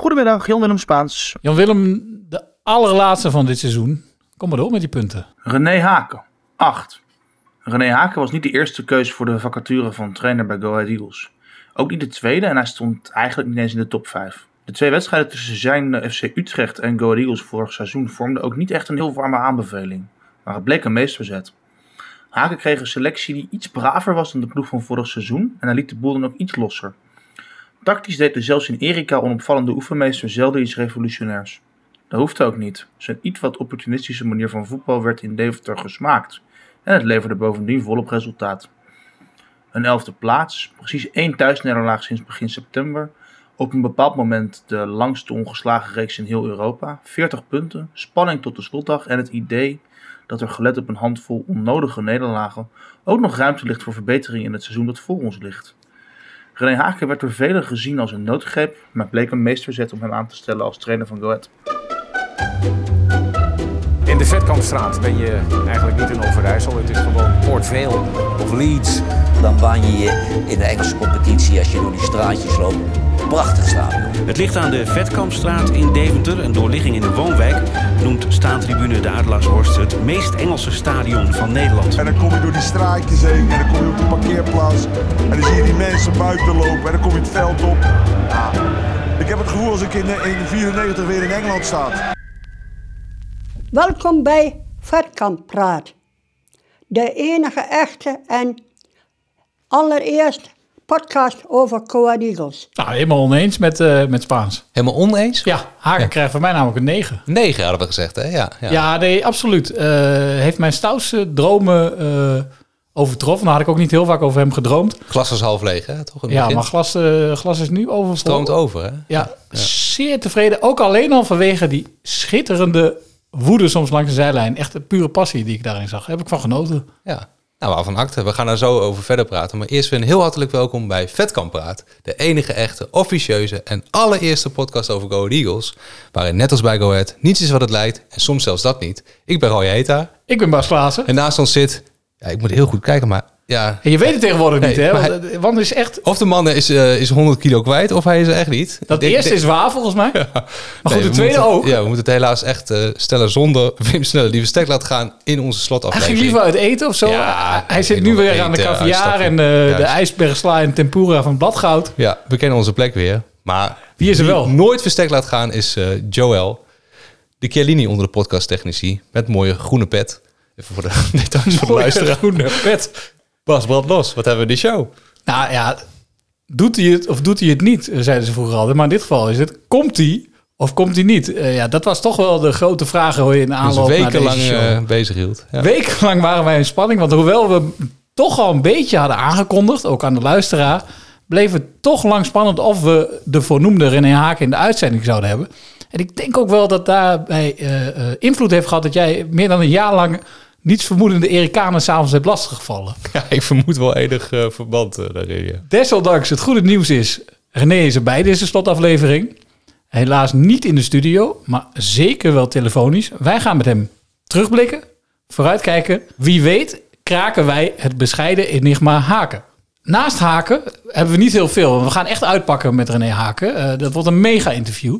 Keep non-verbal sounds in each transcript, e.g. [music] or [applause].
Goedemiddag, Jan-Willem Spaans. Jan-Willem, de allerlaatste van dit seizoen. Kom maar door met die punten. René Haken, 8. René Haken was niet de eerste keuze voor de vacature van trainer bij Go Ahead Eagles. Ook niet de tweede en hij stond eigenlijk niet eens in de top 5. De twee wedstrijden tussen zijn FC Utrecht en Go Ahead Eagles vorig seizoen vormden ook niet echt een heel warme aanbeveling. Maar het bleek een meesterzet. Haken kreeg een selectie die iets braver was dan de ploeg van vorig seizoen en hij liet de boel dan ook iets losser. Tactisch deed de zelfs in Erika onopvallende oefenmeester zelden iets revolutionairs. Dat hoefde ook niet. Zijn iets wat opportunistische manier van voetbal werd in Deventer gesmaakt. En het leverde bovendien volop resultaat. Een elfde plaats, precies één thuisnederlaag sinds begin september. Op een bepaald moment de langste ongeslagen reeks in heel Europa. 40 punten, spanning tot de slotdag en het idee dat er gelet op een handvol onnodige nederlagen ook nog ruimte ligt voor verbetering in het seizoen dat voor ons ligt. René Haken werd door velen gezien als een noodgreep, maar bleek een meesterzet om hem aan te stellen als trainer van Go Ahead. In de Vetkampstraat ben je eigenlijk niet in Overijssel. Het is gewoon Port Vale of Leeds. Dan baan je je in de Engelse competitie als je door die straatjes loopt. Prachtig stadion. Het ligt aan de Vetkampstraat in Deventer, een doorligging in de woonwijk. Noemt staantribune de Adelaarshorst het meest Engelse stadion van Nederland. En dan kom je door die straatjes heen en dan kom je op de parkeerplaats. En dan zie je die mensen buiten lopen en dan kom je het veld op. Ja, ik heb het gevoel als ik in, in 94 weer in Engeland sta. Welkom bij Vetkamp Praat. De enige echte en allereerst podcast over Coa Eagles. Nou, helemaal oneens met, eh, met Spaans. Helemaal oneens? Ja, Haken krijgt van mij namelijk een 9. 9 hadden we gezegd, hè? Ja, ja. Ja, nee, absoluut. Eh, heeft mijn stoutste dromen eh, overtroffen. Nou had ik ook niet heel vaak over hem gedroomd. Glas was half leeg, hè? Toch in het Ja, begin? maar glas, eh, glas is nu overvol. stroomt over, hè? Ja, zeer tevreden. Ook alleen al vanwege die schitterende woede soms langs de zijlijn. Echt een pure passie die ik daarin zag. Daar heb ik van genoten. Ja. Nou, waarvan acte. We gaan daar zo over verder praten. Maar eerst weer een heel hartelijk welkom bij Vetkamp Praat. De enige echte, officieuze en allereerste podcast over Go Eagles. Waarin net als bij Go Ahead niets is wat het lijkt. En soms zelfs dat niet. Ik ben Roy Heta. Ik ben Bas Klaassen. En naast ons zit... Ja, ik moet heel goed kijken, maar... Ja, En je weet het tegenwoordig niet, Nee, hè? Want, want is echt... of de man is, eh, is 100 kilo kwijt, of hij is er echt niet. Dat denk- eerste is waar, volgens mij. [laughs] Maar goed, Nee, de we tweede moeten- ook. Ja, we moeten het helaas echt eh, stellen zonder [laughs] Wim Sneller, die we stek laat gaan in onze Hij slotaflevering. ging liever uit eten of zo. Ja, hij zit nu weer aan de caviar en eh, de ijsbergsla en tempura van Bladgoud. Ja, we kennen onze plek weer. Maar Wie is er wel? nooit verstek laat gaan is Joel. De Chiellini onder de podcasttechnici. Met mooie groene pet. Even voor de [laughs] details voor de luisteraar. groene pet. Bas, brand los. Wat hebben we in die show? Nou ja, doet hij het of doet hij het niet, eh, zeiden ze vroeger altijd. Maar in dit geval is het, komt hij of komt hij niet? Eh, ja, dat was toch wel de grote vraag hoor je in de Dus aanloop naar wekenlang deze show. eh, bezig hield. Ja. Wekenlang waren wij in spanning, want hoewel we toch al een beetje hadden aangekondigd, ook aan de luisteraar, bleef het toch lang spannend of we de voornoemde René Haken in de uitzending zouden hebben. En ik denk ook wel dat daarbij eh, invloed heeft gehad dat jij meer dan een jaar lang niets vermoedende Erikanen s'avonds hebt lastiggevallen. [laughs] Ja, ik vermoed wel enig eh, verband eh, daarin. Ja. Desondanks het goede nieuws is, René is erbij deze slotaflevering. Helaas niet in de studio, maar zeker wel telefonisch. Wij gaan met hem terugblikken, vooruitkijken. Wie weet kraken wij het bescheiden enigma Haken. Naast Haken hebben we niet heel veel. We gaan echt uitpakken met René Haken. Eh, dat wordt een mega interview.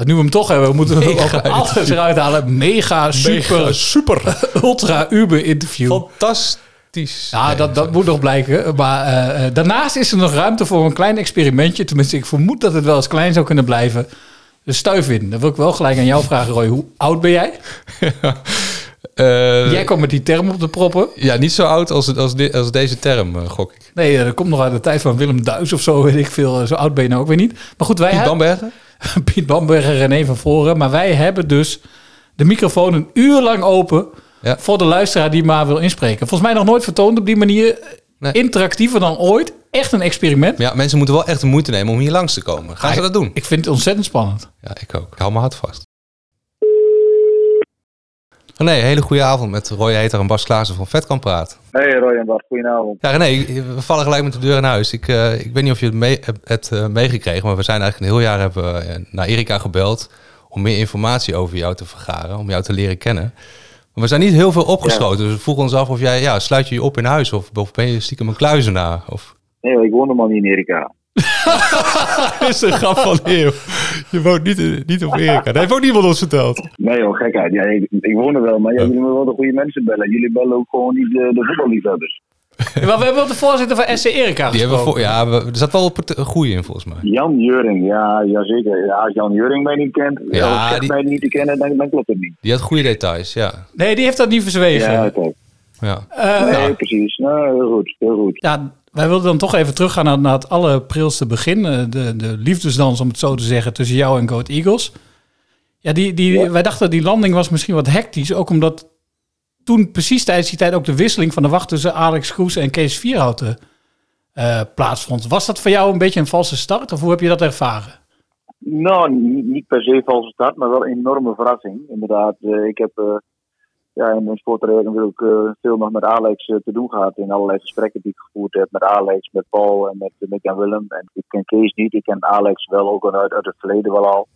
Dat nu we hem toch hebben, we moeten we ook alles eruit halen. Mega, super, super, ultra, uber interview. Fantastisch. Ja, dat, dat moet nog blijken. Maar eh, eh, daarnaast is er nog ruimte voor een klein experimentje. Tenminste, ik vermoed dat het wel eens klein zou kunnen blijven. De stuif in. Dan wil ik wel gelijk aan jou vragen, Roy. Hoe oud ben jij? [laughs] eh, jij komt met die term op de proppen. Ja, niet zo oud als, als, als deze term, eh, gok ik. Nee, eh, dat komt nog uit de tijd van Willem Duis of zo, [laughs] weet ik veel. Zo oud ben je nou ook weer niet. Maar goed, wij Piet. Bamberger? [laughs] Piet Bamberger, René van Voren. Maar wij hebben dus de microfoon een uur lang open... Ja. voor de luisteraar die maar wil inspreken. Volgens mij nog nooit vertoond op die manier. Nee. Interactiever dan ooit. Echt een experiment. Ja, mensen moeten wel echt de moeite nemen om hier langs te komen. Gaan ze dat doen? Ik vind het ontzettend spannend. Ja, ik ook. Ik hou mijn hart vast. René, hele goede avond met Roy Heter en Bas Klaassen van Vetkamp Praat. Hey Roy en Bart, goedenavond. Ja, René, we vallen gelijk met de deur in huis. Ik, eh, ik weet niet of je het mee, hebt- eh, meegekregen, maar we zijn eigenlijk een heel jaar hebben, we, eh, naar Erika gebeld om meer informatie over jou te vergaren, om jou te leren kennen. Maar we zijn niet heel veel opgeschoten, dus we vroegen ons af of jij, ja, sluit je je op in huis of, of ben je stiekem een kluizenaar? Of... Nee, ik woon helemaal niet in Erika. Dat [laughs] is een grap van Eeuw. Je woont niet, niet op Erika. Dat heeft ook niemand ons verteld. Nee joh, gekheid. Ja, ik, ik woon er wel, maar ja, jullie moeten wel de goede mensen bellen. Jullie bellen ook gewoon niet de, de voetballiefhebbers. Ja, maar we hebben ook de voorzitter van SC Erika Die hebben we voor, ja, we- er zat wel op het een goede in volgens mij. Jan Juring, ja, ja zeker. Ja, als Jan Juring mij niet kent, Ja, die- mij niet te kennen, dan, dan klopt het niet. Die had goede details, ja. Nee, die heeft dat niet verzwegen. Ja, Ja, oké. ja. Nee, precies. Nou, heel goed, heel goed. Wij wilden dan toch even teruggaan naar, naar het allerprilste begin. eh, De, de liefdesdans, om het zo te zeggen, tussen jou en Goat Eagles. Ja, die, die, wij dachten die landing was misschien wat hectisch. Ook omdat toen precies tijdens die tijd ook de wisseling van de wacht tussen Alex Kroes en Kees Vierhouten eh, plaatsvond. Was dat voor jou een beetje een valse start? Of hoe heb je dat ervaren? Nou, niet, niet per se valse start, maar wel een enorme verrassing. Inderdaad, eh, ik heb ja, in mijn sportcarrière natuurlijk eh, veel nog met Alex eh, te doen gehad. In allerlei gesprekken die ik gevoerd heb met Alex, met Paul en met, met Jan Willem. En ik ken Kees niet, ik ken Alex wel ook uit, uit het verleden wel al.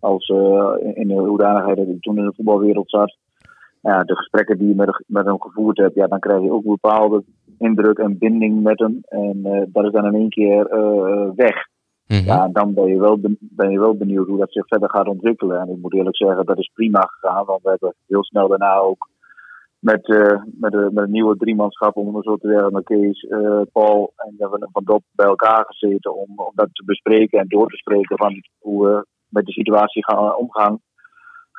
Als, eh, in, in de hoedanigheid dat ik toen in de voetbalwereld zat. Ja, de gesprekken die je met, met hem gevoerd hebt, ja, dan krijg je ook een bepaalde indruk en binding met hem. En eh, dat is dan in één keer eh, weg. Mhm. Ja, dan ben je, wel ben, je wel benieuwd hoe dat zich verder gaat ontwikkelen. En ik moet eerlijk zeggen, dat is prima gegaan. Want we hebben heel snel daarna ook met, eh, met, een, met een nieuwe driemanschap, om het zo te zeggen, met Kees, eh, Paul en van Dop bij elkaar gezeten om, om dat te bespreken en door te spreken van hoe we met de situatie gaan omgaan,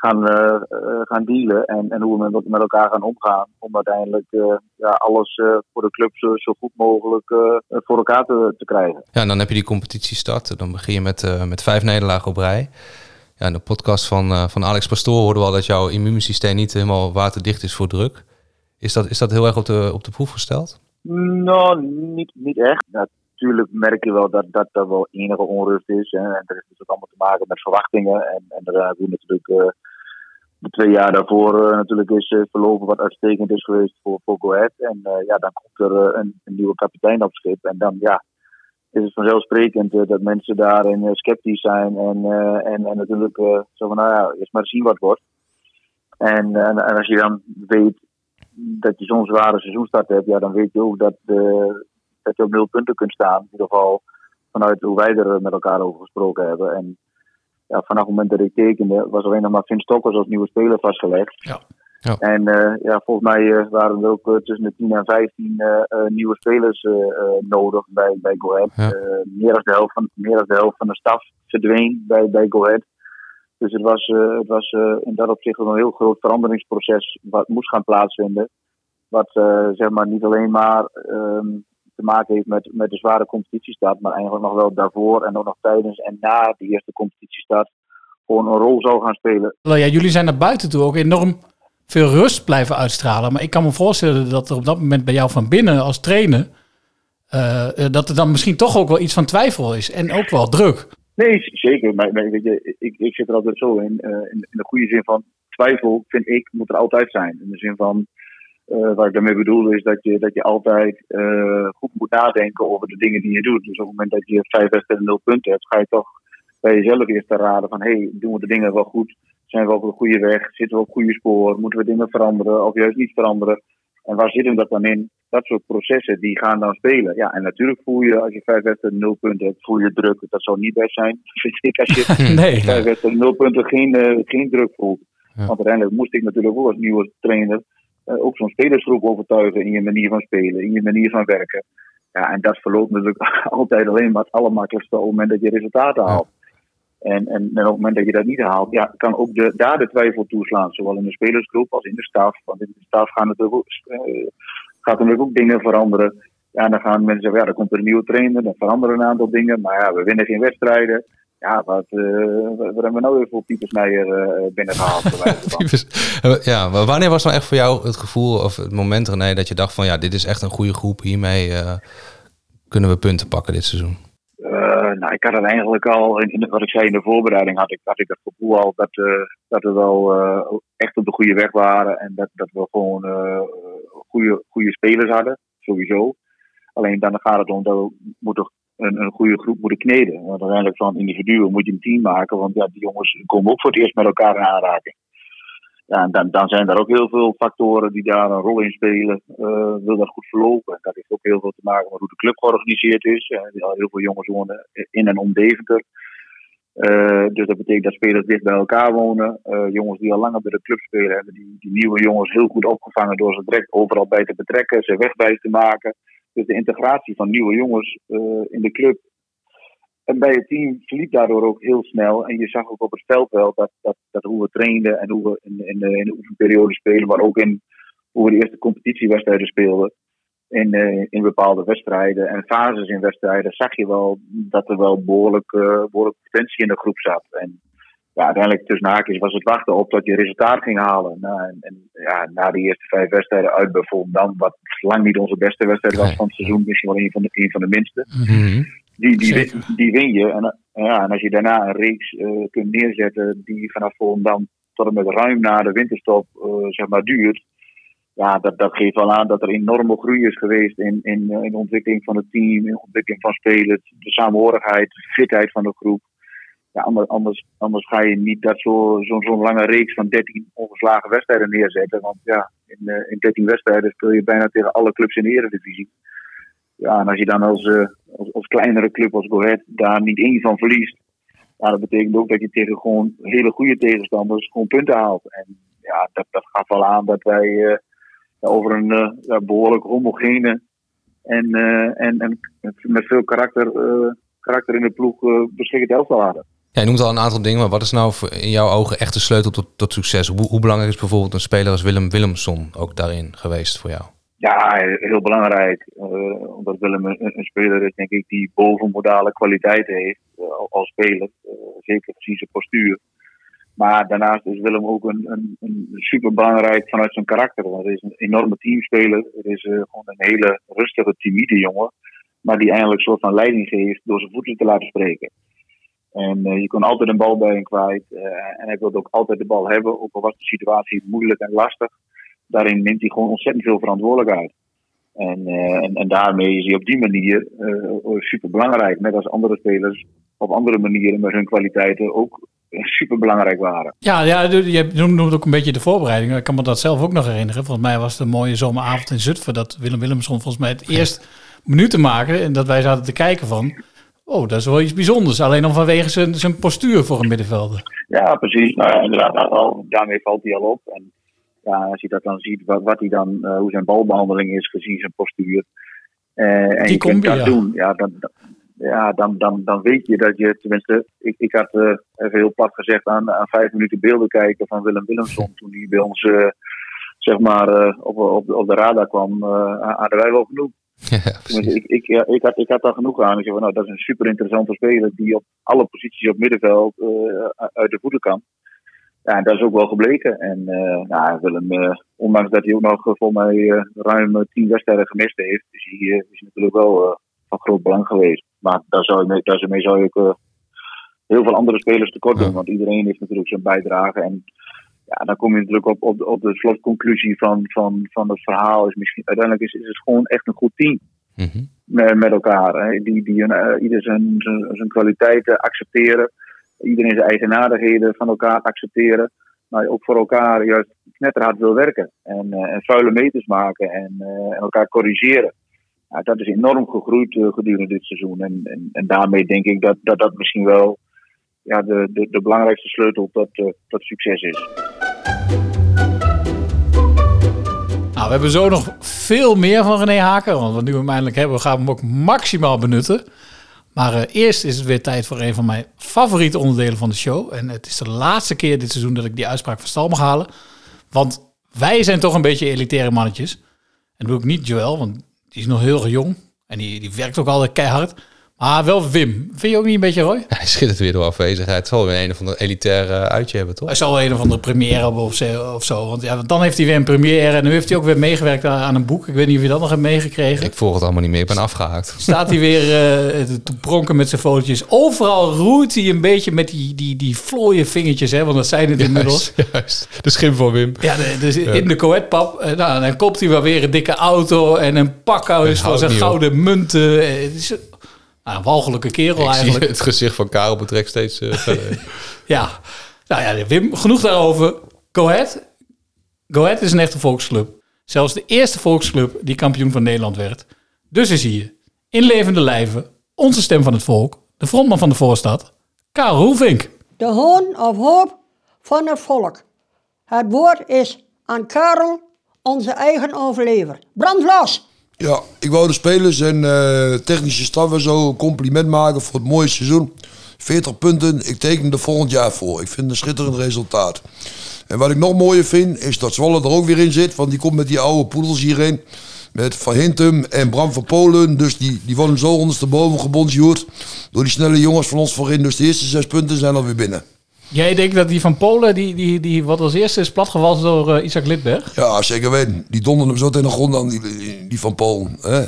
gaan, eh, eh, gaan dealen en, en hoe we met, met elkaar gaan omgaan. Om uiteindelijk eh, ja, alles voor de club zo, zo goed mogelijk voor elkaar te, te krijgen. Ja, en dan heb je die competitie start. Dan begin je met, met vijf nederlagen op rij. Ja, in de podcast van, van Alex Pastoor hoorden we al dat jouw immuunsysteem niet helemaal waterdicht is voor druk. Is dat, is dat heel erg op de, op de proef gesteld? Nou, niet, niet echt. Natuurlijk merk je wel dat, dat er wel enige onrust is. Hè. En dat heeft ook allemaal te maken met verwachtingen. En, en daar hebben we natuurlijk de twee jaar daarvoor eh, natuurlijk is eh, verlopen wat uitstekend is geweest voor, voor Go Ahead. En eh, ja, dan komt er een, nieuwe kapitein op schip. En dan ja, is het vanzelfsprekend dat mensen daarin sceptisch zijn. En, en, en natuurlijk zo van, nou ja, eerst maar zien wat wordt. En, en, als je dan weet dat je zo'n zware seizoenstart hebt, ja, dan weet je ook dat, dat je op nul punten kunt staan. In ieder geval vanuit hoe wij er met elkaar over gesproken hebben. En ja, vanaf het moment dat ik tekende, was alleen nog maar Vin Stokkers als nieuwe speler vastgelegd. Ja. Ja. En eh, ja, volgens mij eh, waren er ook eh, tussen de 10 en 15 eh, eh, nieuwe spelers nodig bij, bij Go Ahead. Ja. Meer, dan de helft van, meer dan de helft van de staf verdween bij, bij Go Ahead. Dus het was, het was in dat opzicht een heel groot veranderingsproces wat moest gaan plaatsvinden. Wat zeg maar niet alleen maar ehm, te maken heeft met, met de zware competitiestart, maar eigenlijk nog wel daarvoor en ook nog tijdens en na die eerste competitiestart gewoon een rol zou gaan spelen. Ja, jullie zijn naar buiten toe ook enorm veel rust blijven uitstralen. Maar ik kan me voorstellen dat er op dat moment bij jou van binnen als trainer... eh, eh, dat er dan misschien toch ook wel iets van twijfel is. En ook wel druk. Nee, zeker. Maar, maar weet je, ik, ik zit er altijd zo in, eh, in. In de goede zin van twijfel, vind ik, moet er altijd zijn. In de zin van, eh wat ik daarmee bedoel, is dat je, dat je altijd eh, goed moet nadenken over de dingen die je doet. Dus op het moment dat je vijf wedstrijden nul punten hebt, ga je toch bij jezelf eerst te raden van, hey, doen we de dingen wel goed? Zijn we op de goede weg? Zitten we op goede spoor? Moeten we dingen veranderen of juist niet veranderen? En waar zit hem dat dan in? Dat soort processen die gaan dan spelen. Ja, en natuurlijk voel je als je vijf wedstrijden nul punten hebt, voel je druk. Dat zou niet best zijn, [laughs] vind ik, als je [laughs] Nee. vijf wedstrijden nul punten geen, eh, geen druk voelt. Ja. Want uiteindelijk moest ik natuurlijk ook als nieuwe trainer eh, ook zo'n spelersgroep overtuigen in je manier van spelen, in je manier van werken. Ja, en dat verloopt natuurlijk [laughs] altijd alleen maar het allermakkelijkste op het moment dat je resultaten haalt. En, en, en op het moment dat je dat niet haalt, ja, kan ook de, daar de twijfel toeslaan. Zowel in de spelersgroep als in de staf. Want in de staf gaan natuurlijk ook, eh, gaat natuurlijk ook dingen veranderen. Ja, en dan gaan mensen zeggen, ja, er komt er een nieuwe trainer, dan veranderen een aantal dingen. Maar ja, we winnen geen wedstrijden. Ja, wat, eh, wat wat hebben we nou weer voor Pieter Snijer eh, binnengehaald? [laughs] van? Ja, maar wanneer was nou echt voor jou het gevoel of het moment, René, dat je dacht van ja, dit is echt een goede groep, hiermee eh, kunnen we punten pakken dit seizoen? Eh, nou, ik had het eigenlijk al, in, wat ik zei in de voorbereiding, had ik, had ik het gevoel al dat, eh, dat we wel eh, echt op de goede weg waren. En dat, dat we gewoon eh, goede, goede spelers hadden, sowieso. Alleen dan gaat het om dat we moeten een, goede groep moeten kneden. Want uiteindelijk van individuen moet je een team maken, want ja, die jongens komen ook voor het eerst met elkaar in aanraking. Ja, en dan, dan zijn er ook heel veel factoren die daar een rol in spelen. Eh, wil dat goed verlopen? Dat heeft ook heel veel te maken met hoe de club georganiseerd is. Eh, heel veel jongens wonen in en om Deventer. Eh, dus dat betekent dat spelers dicht bij elkaar wonen. Jongens die al langer bij de club spelen, hebben die, die nieuwe jongens heel goed opgevangen door ze direct overal bij te betrekken, ze wegwijs te maken. Dus de integratie van nieuwe jongens eh, in de club en bij het team verliep daardoor ook heel snel. En je zag ook op het veld wel dat, dat, dat hoe we trainden en hoe we in, in, de, in de oefenperiode spelen, maar ook in hoe we de eerste competitiewedstrijden speelden. In, eh, in bepaalde wedstrijden en fases in wedstrijden zag je wel dat er wel behoorlijk, eh, behoorlijk potentie in de groep zat. En ja, uiteindelijk tussen haakjes was het wachten op dat je resultaat ging halen. Nou, en, en ja, na die eerste vijf wedstrijden uit bijvoorbeeld dan, wat lang niet onze beste wedstrijd was van het seizoen, misschien wel een van de, een van de minste die, die, Zeker. win- die win je. En, ja, en als je daarna een reeks eh, kunt neerzetten die vanaf Volendam tot en met ruim na de winterstop eh, zeg maar duurt. Ja, dat, dat geeft wel aan dat er enorme groei is geweest in, in, eh, in de ontwikkeling van het team, in de ontwikkeling van spelers, de samenhorigheid, de fitheid van de groep. Ja, anders, anders, anders ga je niet dat zo'n zo, zo'n lange reeks van 13 ongeslagen wedstrijden neerzetten. Want ja, in, eh, in 13 wedstrijden speel je bijna tegen alle clubs in de Eredivisie. Ja, en als je dan als, eh, als, als kleinere club als Go Ahead daar niet één van verliest, ja, dat betekent ook dat je tegen gewoon hele goede tegenstanders gewoon punten haalt. En ja, dat, dat gaf wel aan dat wij eh, over een eh, behoorlijk homogene en, en, en met veel karakter, karakter in de ploeg beschikkend elftal hadden. Ja, je noemt al een aantal dingen, maar wat is nou in jouw ogen echt de sleutel tot, tot succes? Hoe, hoe belangrijk is bijvoorbeeld een speler als Willem Willemson ook daarin geweest voor jou? Ja, heel belangrijk. eh, omdat Willem een, speler is, denk ik, die bovenmodale kwaliteit heeft eh, al- als speler. eh, zeker gezien zijn postuur. Maar daarnaast is Willem ook een, een, een super belangrijk vanuit zijn karakter. Want hij is een enorme teamspeler. Het is gewoon een hele rustige, timide jongen. Maar die eigenlijk een soort van leiding geeft door zijn voeten te laten spreken. En eh, je kon altijd een bal bij hem kwijt. eh, en hij wilde ook altijd de bal hebben. Ook al was de situatie moeilijk en lastig. Daarin neemt hij gewoon ontzettend veel verantwoordelijkheid. En, eh, en, en daarmee is hij op die manier super belangrijk. Net als andere spelers op andere manieren met hun kwaliteiten ook [laughs] super belangrijk waren. Ja, ja, je noemt ook een beetje de voorbereiding. Ik kan me dat zelf ook nog herinneren. Volgens mij was het een mooie zomeravond in Zutphen... dat Willem Willemson volgens mij het eerst minuten maakte... en dat wij zaten te kijken van... oh, dat is wel iets bijzonders. Alleen al vanwege zijn, zijn postuur voor een middenvelder. Ja, precies. Nou ja, inderdaad, al, daarmee valt hij al op. En ja, als je dat dan ziet, wat, wat hij dan, eh, hoe zijn balbehandeling is gezien zijn postuur. eh, en Die je kunt dat ja. doen, ja, dan, dan- ja, dan, dan, dan weet je dat je, tenminste, ik, ik had eh, even heel plat gezegd aan, aan vijf minuten beelden kijken van Willem Willemson toen hij bij ons, zeg maar, op, op, op de radar kwam, eh, hadden wij wel genoeg. [laughs] Ja, precies. ik, ik, ja, ik, had, ik had daar genoeg aan. Ik zei van, nou, dat is een super interessante speler die op alle posities op middenveld eh, uit de voeten kan. Ja, en dat is ook wel gebleken. En eh nou, Willem, eh, ondanks dat hij ook nog voor mij ruim tien wedstrijden gemist heeft, is hij, is natuurlijk wel van groot belang geweest. Maar daar zou je mee, daarmee zou je ook heel veel andere spelers tekort doen, want iedereen heeft natuurlijk zijn bijdrage. En ja, dan kom je natuurlijk op, op, op de slotconclusie van, van, van het verhaal. Is misschien, uiteindelijk is, is het gewoon echt een goed team Mhm. met, met elkaar. Hè. Die, die hun, eh, ieder zijn, zijn, zijn kwaliteiten accepteren. Iedereen zijn eigenaardigheden van elkaar accepteren. Maar ook voor elkaar juist knetterhard wil werken. En, eh, en vuile meters maken en, eh, en elkaar corrigeren. Ja, dat is enorm gegroeid gedurende dit seizoen. En, en, en daarmee denk ik dat dat, dat misschien wel ja, de, de, de belangrijkste sleutel tot, tot succes is. Nou, we hebben zo nog veel meer van René Haken. Want wat we nu hem eindelijk hebben, gaan we hem ook maximaal benutten. Maar eh, eerst is het weer tijd voor een van mijn favoriete onderdelen van de show. En het is de laatste keer dit seizoen dat ik die uitspraak van stal mag halen. Want wij zijn toch een beetje elitaire mannetjes. En dat doe ik niet Joël, want die is nog heel jong. En die, die werkt ook altijd keihard. Maar wel Wim. Vind je ook niet een beetje Roy? Hij schittert weer door afwezigheid. Het zal weer een of ander elitaire uitje hebben, toch? Hij zal wel een of andere première hebben of zo. Of zo. Want ja, want dan heeft hij weer een première. En nu heeft hij ook weer meegewerkt aan, een boek. Ik weet niet of je dat nog hebt meegekregen. Ik volg het allemaal niet meer. Ik ben afgehaakt. Staat hij weer eh, te- pronken met zijn fotootjes. Overal roert hij een beetje met die, die, die vlooie vingertjes. Hè, want dat zijn het inmiddels. Juist, juist. De schim van Wim. Ja, de- dus in de coetpap. eh, nou, dan koopt hij wel weer een dikke auto en een pakhuis houdt zijn op. gouden munten. Eh, Het is nou, een walgelijke kerel Ik zie eigenlijk. het gezicht van Karel betrekt steeds eh, [laughs] verder. Ja, nou ja, Wim, genoeg daarover. Go ahead. Go Ahead is een echte volksclub. Zelfs de eerste volksclub die kampioen van Nederland werd. Dus is hier, in levende lijven, onze stem van het volk, de frontman van de voorstad, Karel Roelvink. De hoon of hoop van het volk. Het woord is aan Karel, onze eigen overlever. Brand los! Ja, ik wou de spelers en eh, technische staf zo een compliment maken voor het mooie seizoen. 40 punten, ik teken er volgend jaar voor. Ik vind het een schitterend resultaat. En wat ik nog mooier vind, is dat Zwolle er ook weer in zit. Want die komt met die oude poedels hierheen. Met Van Hintem en Bram van Polen. Dus die, die worden zo ondersteboven gebonjourd. Door die snelle jongens van ons voorin. Dus de eerste zes punten zijn alweer binnen. Jij denkt dat die van Polen, die, die, die wat als eerste is platgewalst door eh, Isaac Lidberg? Ja, zeker weten. Die donderde hem zo tegen de grond aan, die, die, die van Polen. Hè?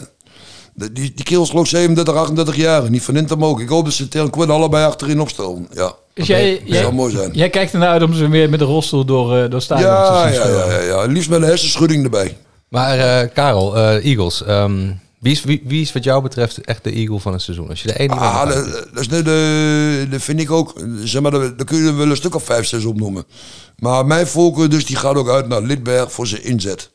De- Die, die kerels geloof ik 37, 38 jaar. Niet van Hintem ook. Ik hoop dat ze tegen kwart allebei achterin opstellen. Ja. Dus jij, Dat zou mooi zijn. jij kijkt ernaar uit om ze weer met de rolstoel door, eh, door stadion Ja, te ja, ja, ja, ja. Liefst met een hersenschudding erbij. Maar eh, Karel, eh, Eagles, ehm, wie, is, wie, wie is wat jou betreft echt de Eagle van het seizoen? Als je de ene Ah, dat, dat is net de, dat vind ik ook. Zeg maar, daar kun je er wel een stuk of vijf, zes opnoemen. Maar mijn voorkeur dus, die gaat ook uit naar Lidberg voor zijn inzet.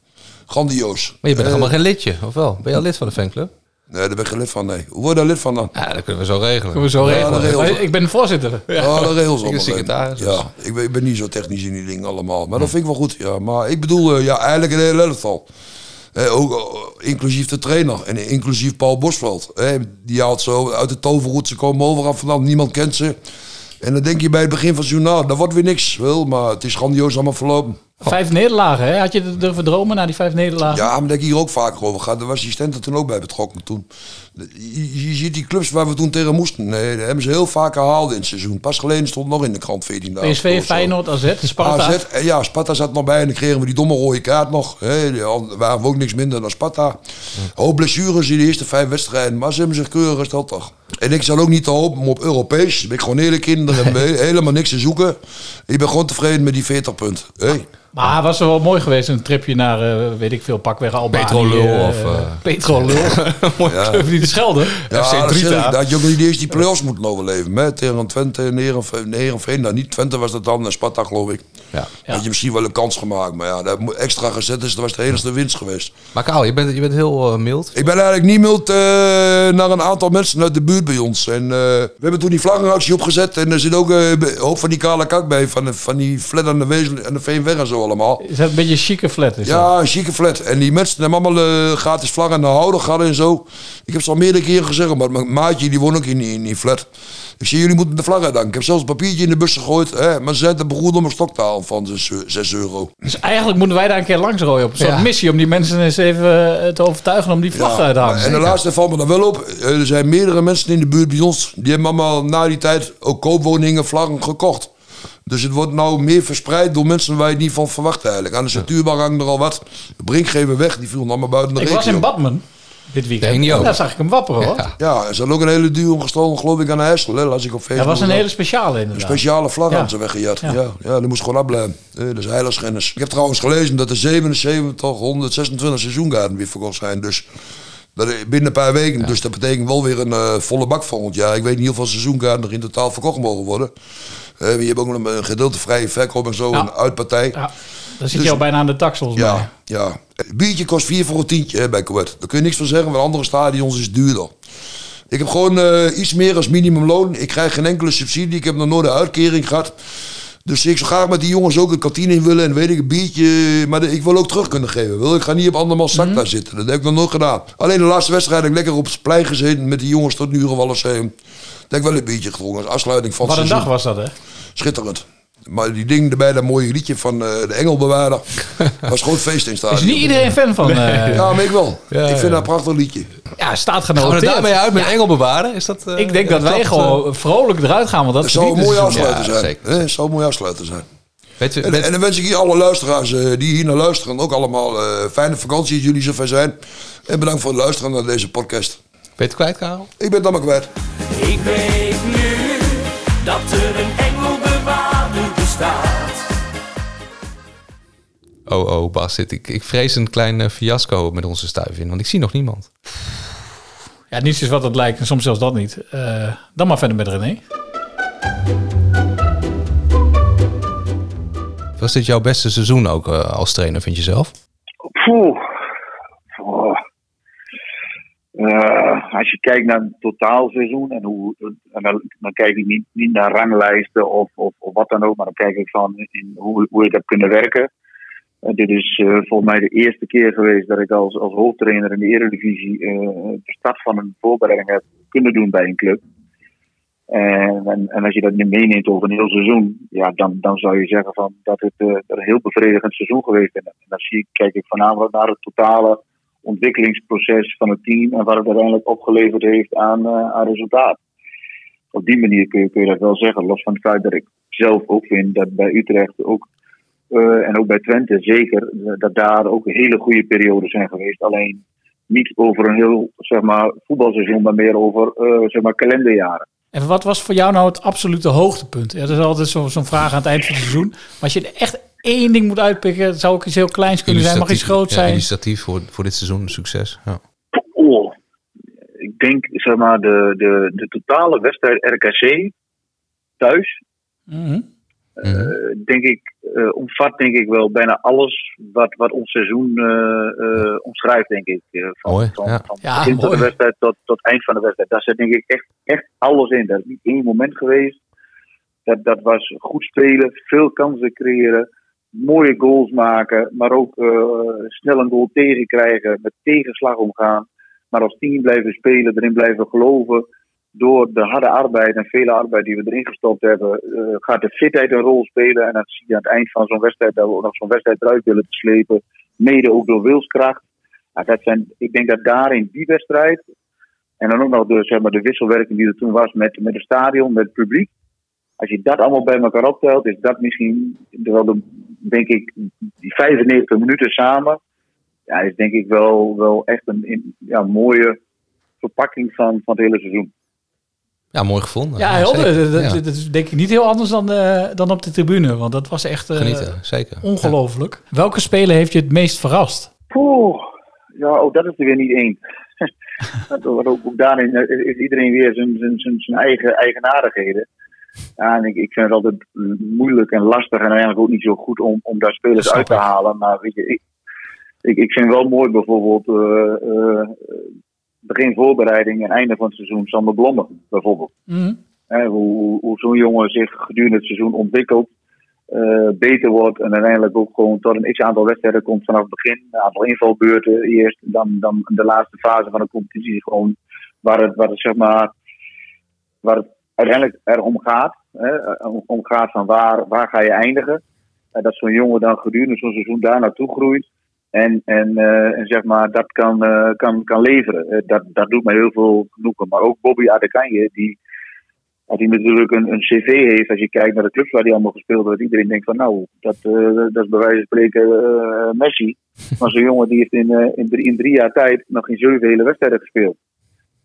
Grandioos. Maar je bent Eh, helemaal geen lidje, of wel? Ben je al lid van de fanclub? Nee, daar ben ik geen lid van, nee. Hoe word je daar lid van dan? Ja, dat kunnen we zo regelen. Kunnen we zo Ja, regelen. dat. Maar Ik ben de voorzitter. Ja. Ja, de regels Ik allemaal. ben secretaris, dus. Ja, ik ben, ik ben niet zo technisch in die dingen allemaal. Maar dat vind ik wel goed, ja. Maar ik bedoel, eh, ja, eigenlijk een hele elftal. Eh, ook eh, inclusief de trainer en inclusief Paul Bosveld. Eh, die haalt zo uit de toverhoed, ze komen overal vandaan, niemand kent ze. En dan denk je bij het begin van het journaal, dat wordt weer niks. Wel, maar het is grandioos allemaal verlopen. Vijf nederlagen, hè? Had je het durven dromen na die vijf nederlagen? Ja, maar heb ik hier ook vaker over gehad. Daar was assistent er toen ook bij betrokken toen. Je, je ziet die clubs waar we toen tegen moesten. Nee, dat hebben ze heel vaak gehaald in het seizoen. Pas geleden stond nog in de krant 14 dagen. PSV. Feyenoord, AZ, Sparta. AZ, eh, ja, Sparta zat nog bij en dan kregen we die domme rode kaart nog. Hè, die waren we ook niks minder dan Sparta. Hoop blessures in de eerste vijf wedstrijden, maar ze hebben zich keurig gesteld toch. En ik zal ook niet te hopen op Europees. Daar ben ik gewoon eerlijk in, daar hebben we [laughs] helemaal niks te zoeken. Ik ben gewoon tevreden met die 40 punten. Hey. Maar was er wel mooi geweest, een tripje naar, eh, weet ik veel, pakweg Albanië. Petrolul eh, of, eh, Petrolul. Ja. [laughs] Durf je niet te schelden? Ja, FC Drita. dat had je ook niet eerst die play-offs moeten overleven. Hè? Tegen Twente en Heerenveen. Nou niet Twente was dat dan, en Sparta geloof ik. Ja. Had je misschien wel een kans gemaakt, maar ja, dat moet extra gezet is, dat was de enige winst geweest. Maar Karel, je bent, je bent heel mild. Ik ben eigenlijk niet mild eh, naar een aantal mensen uit de buurt bij ons. En, eh, we hebben toen die vlaggenactie opgezet en er zit ook een hoop van die kale kak bij, van, de- van die flat aan de, wezel, en de Veenweg en zo allemaal. Is dat een beetje een chique flat? Is dat? Ja, een chique flat. En die mensen hebben allemaal eh, gratis vlaggen aan de houden gehad en zo. Ik heb ze al meerdere keren gezegd, maar mijn maatje die woont ook in, die- in die flat. Ik zei, jullie moeten de vlag uitdanken. Ik heb zelfs een papiertje in de bus gegooid. Hè, maar ze zijn te beroerd om een stok te halen van 6 euro. Dus eigenlijk moeten wij daar een keer langs rooien op een soort Ja. missie om die mensen eens even eh, te overtuigen om die vlag uit te hangen. en de laatste valt me dan wel op. eh, Er zijn meerdere mensen in de buurt bij ons. Die hebben allemaal na die tijd ook koopwoningen, vlaggen gekocht. Dus het wordt nou meer verspreid door mensen waar je het niet van verwacht eigenlijk. Aan de centuurbaan hangt er al wat. De brink geven weg, die viel allemaal buiten de Ik regio. was in Badmen dit weekend. Niet ook. Daar zag ik hem wapperen hoor. Ja. Ja, er zijn ook een hele duur gestolen, geloof ik, aan Hersel. Hè, las ik op Facebook. Dat was een hele speciale inderdaad. speciale vlag Ja. aan ze weggejat. Ja. Ja. Ja, dat moest gewoon afblijven. Eh, dat is heiligschennis. Ik heb trouwens gelezen dat er 77, 126 seizoenkaarten weer verkocht zijn. Dus dat, is binnen een paar weken. Dus dat betekent wel weer een eh, volle bak volgend jaar. Ik weet niet hoeveel seizoenkaarten er in totaal verkocht mogen worden. Eh, je hebt ook nog een gedeelte vrije verkoop en zo. Ja. Een uitpartij. Ja, dan zit Dus- je al bijna aan de tax volgens mij. Ja, ja. Het biertje kost 4 voor een tientje hè, bij Coët. Daar kun je niks van zeggen, want andere stadions is het duurder. Ik heb gewoon eh, iets meer als minimumloon. Ik krijg geen enkele subsidie. Ik heb nog nooit een uitkering gehad. Dus ik zou graag met die jongens ook een kantine in willen en weet ik, een biertje. Maar de- ik wil ook terug kunnen geven. Wil. Ik ga niet op andermans zak daar zitten. Dat heb ik nog nooit gedaan. Alleen de laatste wedstrijd heb ik lekker op het plein gezeten met die jongens tot nu Wallenseum. Daar heb ik wel een biertje gedronken als afsluiting van het Wat een dag was dat hè? Schitterend. Maar die ding erbij, dat mooie liedje van eh, de Engelbewaarder. [laughs] was gewoon feest in Is stadion. niet iedereen fan van? eh Ja, maar ik wel. Ja, ik vind ja. dat een prachtig liedje. ja, staat Gaan we er genoteerd. daarmee uit met Engel bewaren? Is dat, eh, Ik denk dat wij gewoon vrolijk eruit gaan, want dat Dat zou een verdient mooi het seizoen. afsluiter Ja, zijn. zeker. hè? zou een mooi afsluiter zijn. eh, Weet je, En, weet- en dan wens ik hier alle luisteraars eh, die hier naar luisteren ook allemaal eh, fijne vakantie als jullie zover zijn. En bedankt voor het luisteren naar deze podcast. weet je het kwijt, Karel? Ik ben het allemaal kwijt. Ik weet nu dat er een Oh, oh, Bas, dit, ik, ik vrees een klein eh, fiasco met onze stuif in, want ik zie nog niemand. Ja, niets is wat het lijkt en soms zelfs dat niet. Eh, dan maar verder met René. Was dit jouw beste seizoen ook eh, als trainer, vind je zelf? Poeh. Eh, als je kijkt naar het totaalseizoen en hoe, en dan, kijk ik niet, niet naar ranglijsten of, of, of wat dan ook, maar dan kijk ik van in hoe, hoe ik heb kunnen werken. Eh, dit is eh, volgens mij de eerste keer geweest dat ik als, als hoofdtrainer in de Eredivisie de start van een voorbereiding heb kunnen doen bij een club. En, en, als je dat meeneemt over een heel seizoen, ja, dan, dan zou je zeggen van dat het een heel bevredigend seizoen geweest is. En dan zie kijk ik voornamelijk naar het totale ontwikkelingsproces van het team en wat het uiteindelijk opgeleverd heeft aan, eh, aan resultaat. Op die manier kun je, kun je dat wel zeggen, los van het feit dat ik zelf ook vind dat bij Utrecht ook, eh, en ook bij Twente zeker, eh, dat daar ook hele goede periodes zijn geweest. Alleen niet over een heel zeg maar, voetbalseizoen, maar meer over zeg maar, kalenderjaren. En wat was voor jou nou het absolute hoogtepunt? Ja, dat is altijd zo- zo'n vraag aan het eind van het seizoen. Maar als je echt één ding moet uitpikken, het zou ook iets heel kleins kunnen zijn, mag iets groots Ja, zijn. initiatief voor, voor dit seizoen, succes. Ja. Oh, ik denk zeg maar de, de, de totale wedstrijd RKC thuis, Mhm. eh, denk ik, eh, omvat denk ik wel bijna alles wat, wat ons seizoen eh, eh, omschrijft, denk ik. Eh, van Mooi, van, ja. van Ja, begin van de wedstrijd tot, tot eind van de wedstrijd. Daar zit denk ik echt, echt alles in. Dat is niet één moment geweest. Dat, dat was goed spelen, veel kansen creëren, mooie goals maken, maar ook eh, snel een goal tegenkrijgen, met tegenslag omgaan. Maar als team blijven spelen, erin blijven geloven. Door de harde arbeid en vele arbeid die we erin gestopt hebben, eh, gaat de fitheid een rol spelen. En dan zie je aan het eind van zo'n wedstrijd dat we nog zo'n wedstrijd eruit willen te slepen. Mede ook door wilskracht. Dat zijn, ik denk dat daar in die wedstrijd. En dan ook nog de, zeg maar, de wisselwerking die er toen was met, met het stadion, met het publiek. Als je dat allemaal bij elkaar optelt, is dat misschien wel de, denk ik, die 95 minuten samen. Ja, is denk ik wel, wel echt een in- ja, mooie verpakking van, van het hele seizoen. ja, mooi gevonden. Ja, helder. Dat, Ja. dat- dat is denk ik niet heel anders dan, eh, dan op de tribune. Want dat was echt eh, Genieten, zeker. ongelooflijk. Welke speler heeft je het meest verrast? Poeh, ja, ook dat is er weer niet één. [laughs] Ook, ook daarin eh, is iedereen weer zijn, zijn, zijn, zijn eigen eigenaardigheden. Ja, en ik, ik vind het altijd moeilijk en lastig en eigenlijk ook niet zo goed om, om daar spelers uit te halen. Maar weet je, ik, ik, ik vind wel mooi bijvoorbeeld eh, eh, begin voorbereiding en einde van het seizoen Sander Blommen bijvoorbeeld. Mhm. Hoe hoe, hoe zo'n jongen zich gedurende het seizoen ontwikkelt, eh, beter wordt en uiteindelijk ook gewoon tot een x aantal wedstrijden komt vanaf het begin. Een aantal invalbeurten eerst, dan, dan de laatste fase van de competitie gewoon waar het, waar het zeg maar, waar het uiteindelijk erom gaat. Hè, om, gaat van waar, waar ga je eindigen. Dat zo'n jongen dan gedurende zo'n seizoen daar naartoe groeit. En, en, eh, en zeg maar dat kan, eh, kan, kan leveren. Eh, dat, dat doet mij heel veel genoegen. Maar ook Bobby Adekanje, die, hij natuurlijk een, een cv heeft. Als je kijkt naar de clubs waar hij allemaal gespeeld heeft. Iedereen denkt van nou, dat, dat is bij wijze van spreken Messi. [laughs] Maar zo'n jongen die heeft in, in, drie, in drie jaar tijd nog geen zeven hele wedstrijden gespeeld.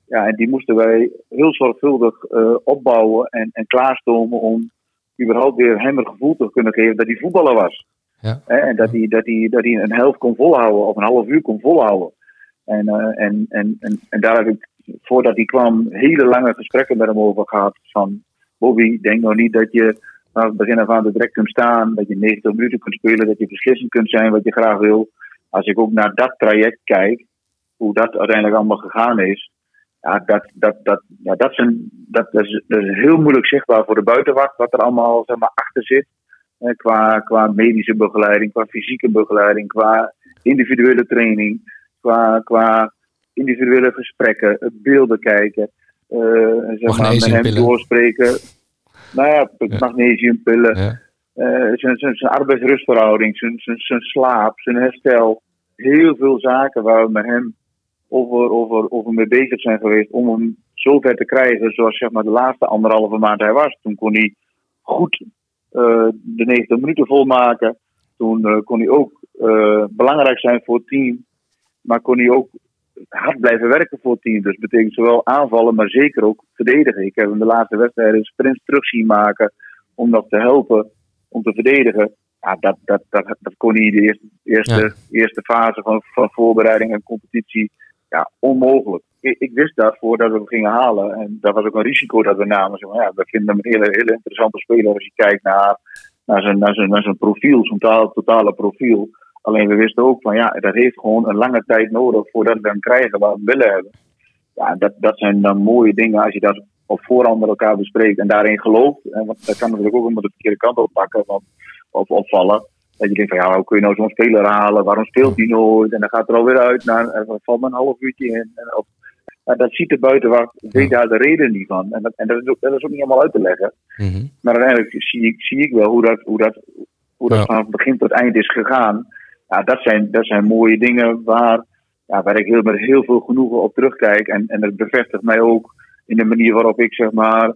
Ja, en die moesten wij heel zorgvuldig eh, opbouwen en, en klaarstomen om überhaupt weer hem het gevoel te kunnen geven dat hij voetballer was. Ja. En dat hij, dat, hij, dat hij een helft kon volhouden of een half uur kon volhouden. En, eh, en, en, en, en daar heb ik, voordat hij kwam, hele lange gesprekken met hem over gehad. Van Bobby, denk nou niet dat je vanaf het begin af aan direct kunt staan. Dat je 90 minuten kunt spelen, dat je beslissend kunt zijn wat je graag wil. Als ik ook naar dat traject kijk, hoe dat uiteindelijk allemaal gegaan is. Ja, dat, dat, dat, ja, dat, zijn, dat, dat, is, dat is heel moeilijk zichtbaar voor de buitenwacht, wat er allemaal zeg maar, achter zit. Eh, qua, qua medische begeleiding, qua fysieke begeleiding, qua individuele training, qua, qua individuele gesprekken, beelden kijken, eh, zeg maar, met hem doorspreken. Nou ja, magnesiumpillen, Ja. eh, zijn, zijn, zijn arbeidsrustverhouding, zijn, zijn, zijn slaap, zijn herstel. Heel veel zaken waar we met hem over, over, over mee bezig zijn geweest om hem zover te krijgen zoals zeg maar, de laatste anderhalve maand hij was. Toen kon hij goed eh, de 90 minuten volmaken. Toen eh, kon hij ook eh, belangrijk zijn voor het team. Maar kon hij ook hard blijven werken voor het team. Dus dat betekent zowel aanvallen, maar zeker ook verdedigen. Ik heb hem de laatste wedstrijden sprints terug zien maken om nog te helpen om te verdedigen. Ja, dat, dat, dat, dat kon hij de eerste, eerste, eerste fase van, van voorbereiding en competitie. Ja, onmogelijk. Ik, ik wist dat voordat we hem gingen halen. En dat was ook een risico dat we namen. Zo, van, ja, we vinden hem een hele, hele interessante speler als je kijkt naar naar zijn, naar zijn, naar zijn profiel, zijn totaal, totale profiel. Alleen we wisten ook van ja, dat heeft gewoon een lange tijd nodig voordat we hem krijgen wat we willen hebben. Ja, dat, dat zijn dan mooie dingen als je dat op voorhand met elkaar bespreekt en daarin gelooft. En dat kan natuurlijk ook helemaal de verkeerde kant op pakken want, of opvallen. Dat je denkt van ja, hoe kun je nou zo'n speler halen? Waarom speelt hij nooit? En dan gaat er alweer uit. Nou, er valt maar een half uurtje in. En, of, maar dat ziet er buiten wat, weet daar de reden niet van. En, dat, en dat, is ook, dat is ook niet helemaal uit te leggen. Maar uiteindelijk zie ik, zie ik wel hoe dat, hoe dat, hoe dat Ja. van begin tot eind is gegaan. Ja, dat, zijn, dat zijn mooie dingen waar, ja, waar ik heel, met heel veel genoegen op terugkijk. En, en dat bevestigt mij ook in de manier waarop ik zeg maar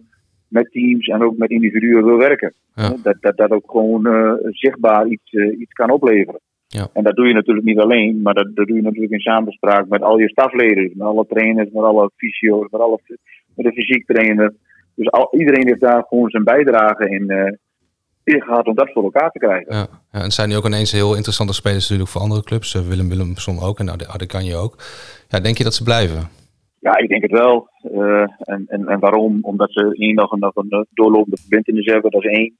met teams en ook met individuen wil werken. Dat, dat dat ook gewoon eh, zichtbaar iets, eh, iets kan opleveren. Ja. En dat doe je natuurlijk niet alleen, maar dat, dat doe je natuurlijk in samenspraak met al je stafleden, met alle trainers, met alle fysio's, met, alle, met de fysiek trainer. Dus al, iedereen heeft daar gewoon zijn bijdrage in, in gehad om dat voor elkaar te krijgen. Ja. ja, en zijn nu ook ineens heel interessante spelers natuurlijk voor andere clubs. Willem Willemson ook en nou, Adekanje ook. Ja, denk je dat ze blijven? Ja, ik denk het wel. Eh, en, en, en waarom? Omdat ze één nog een, nog een eh, doorlopende verbindenis hebben, dat is één.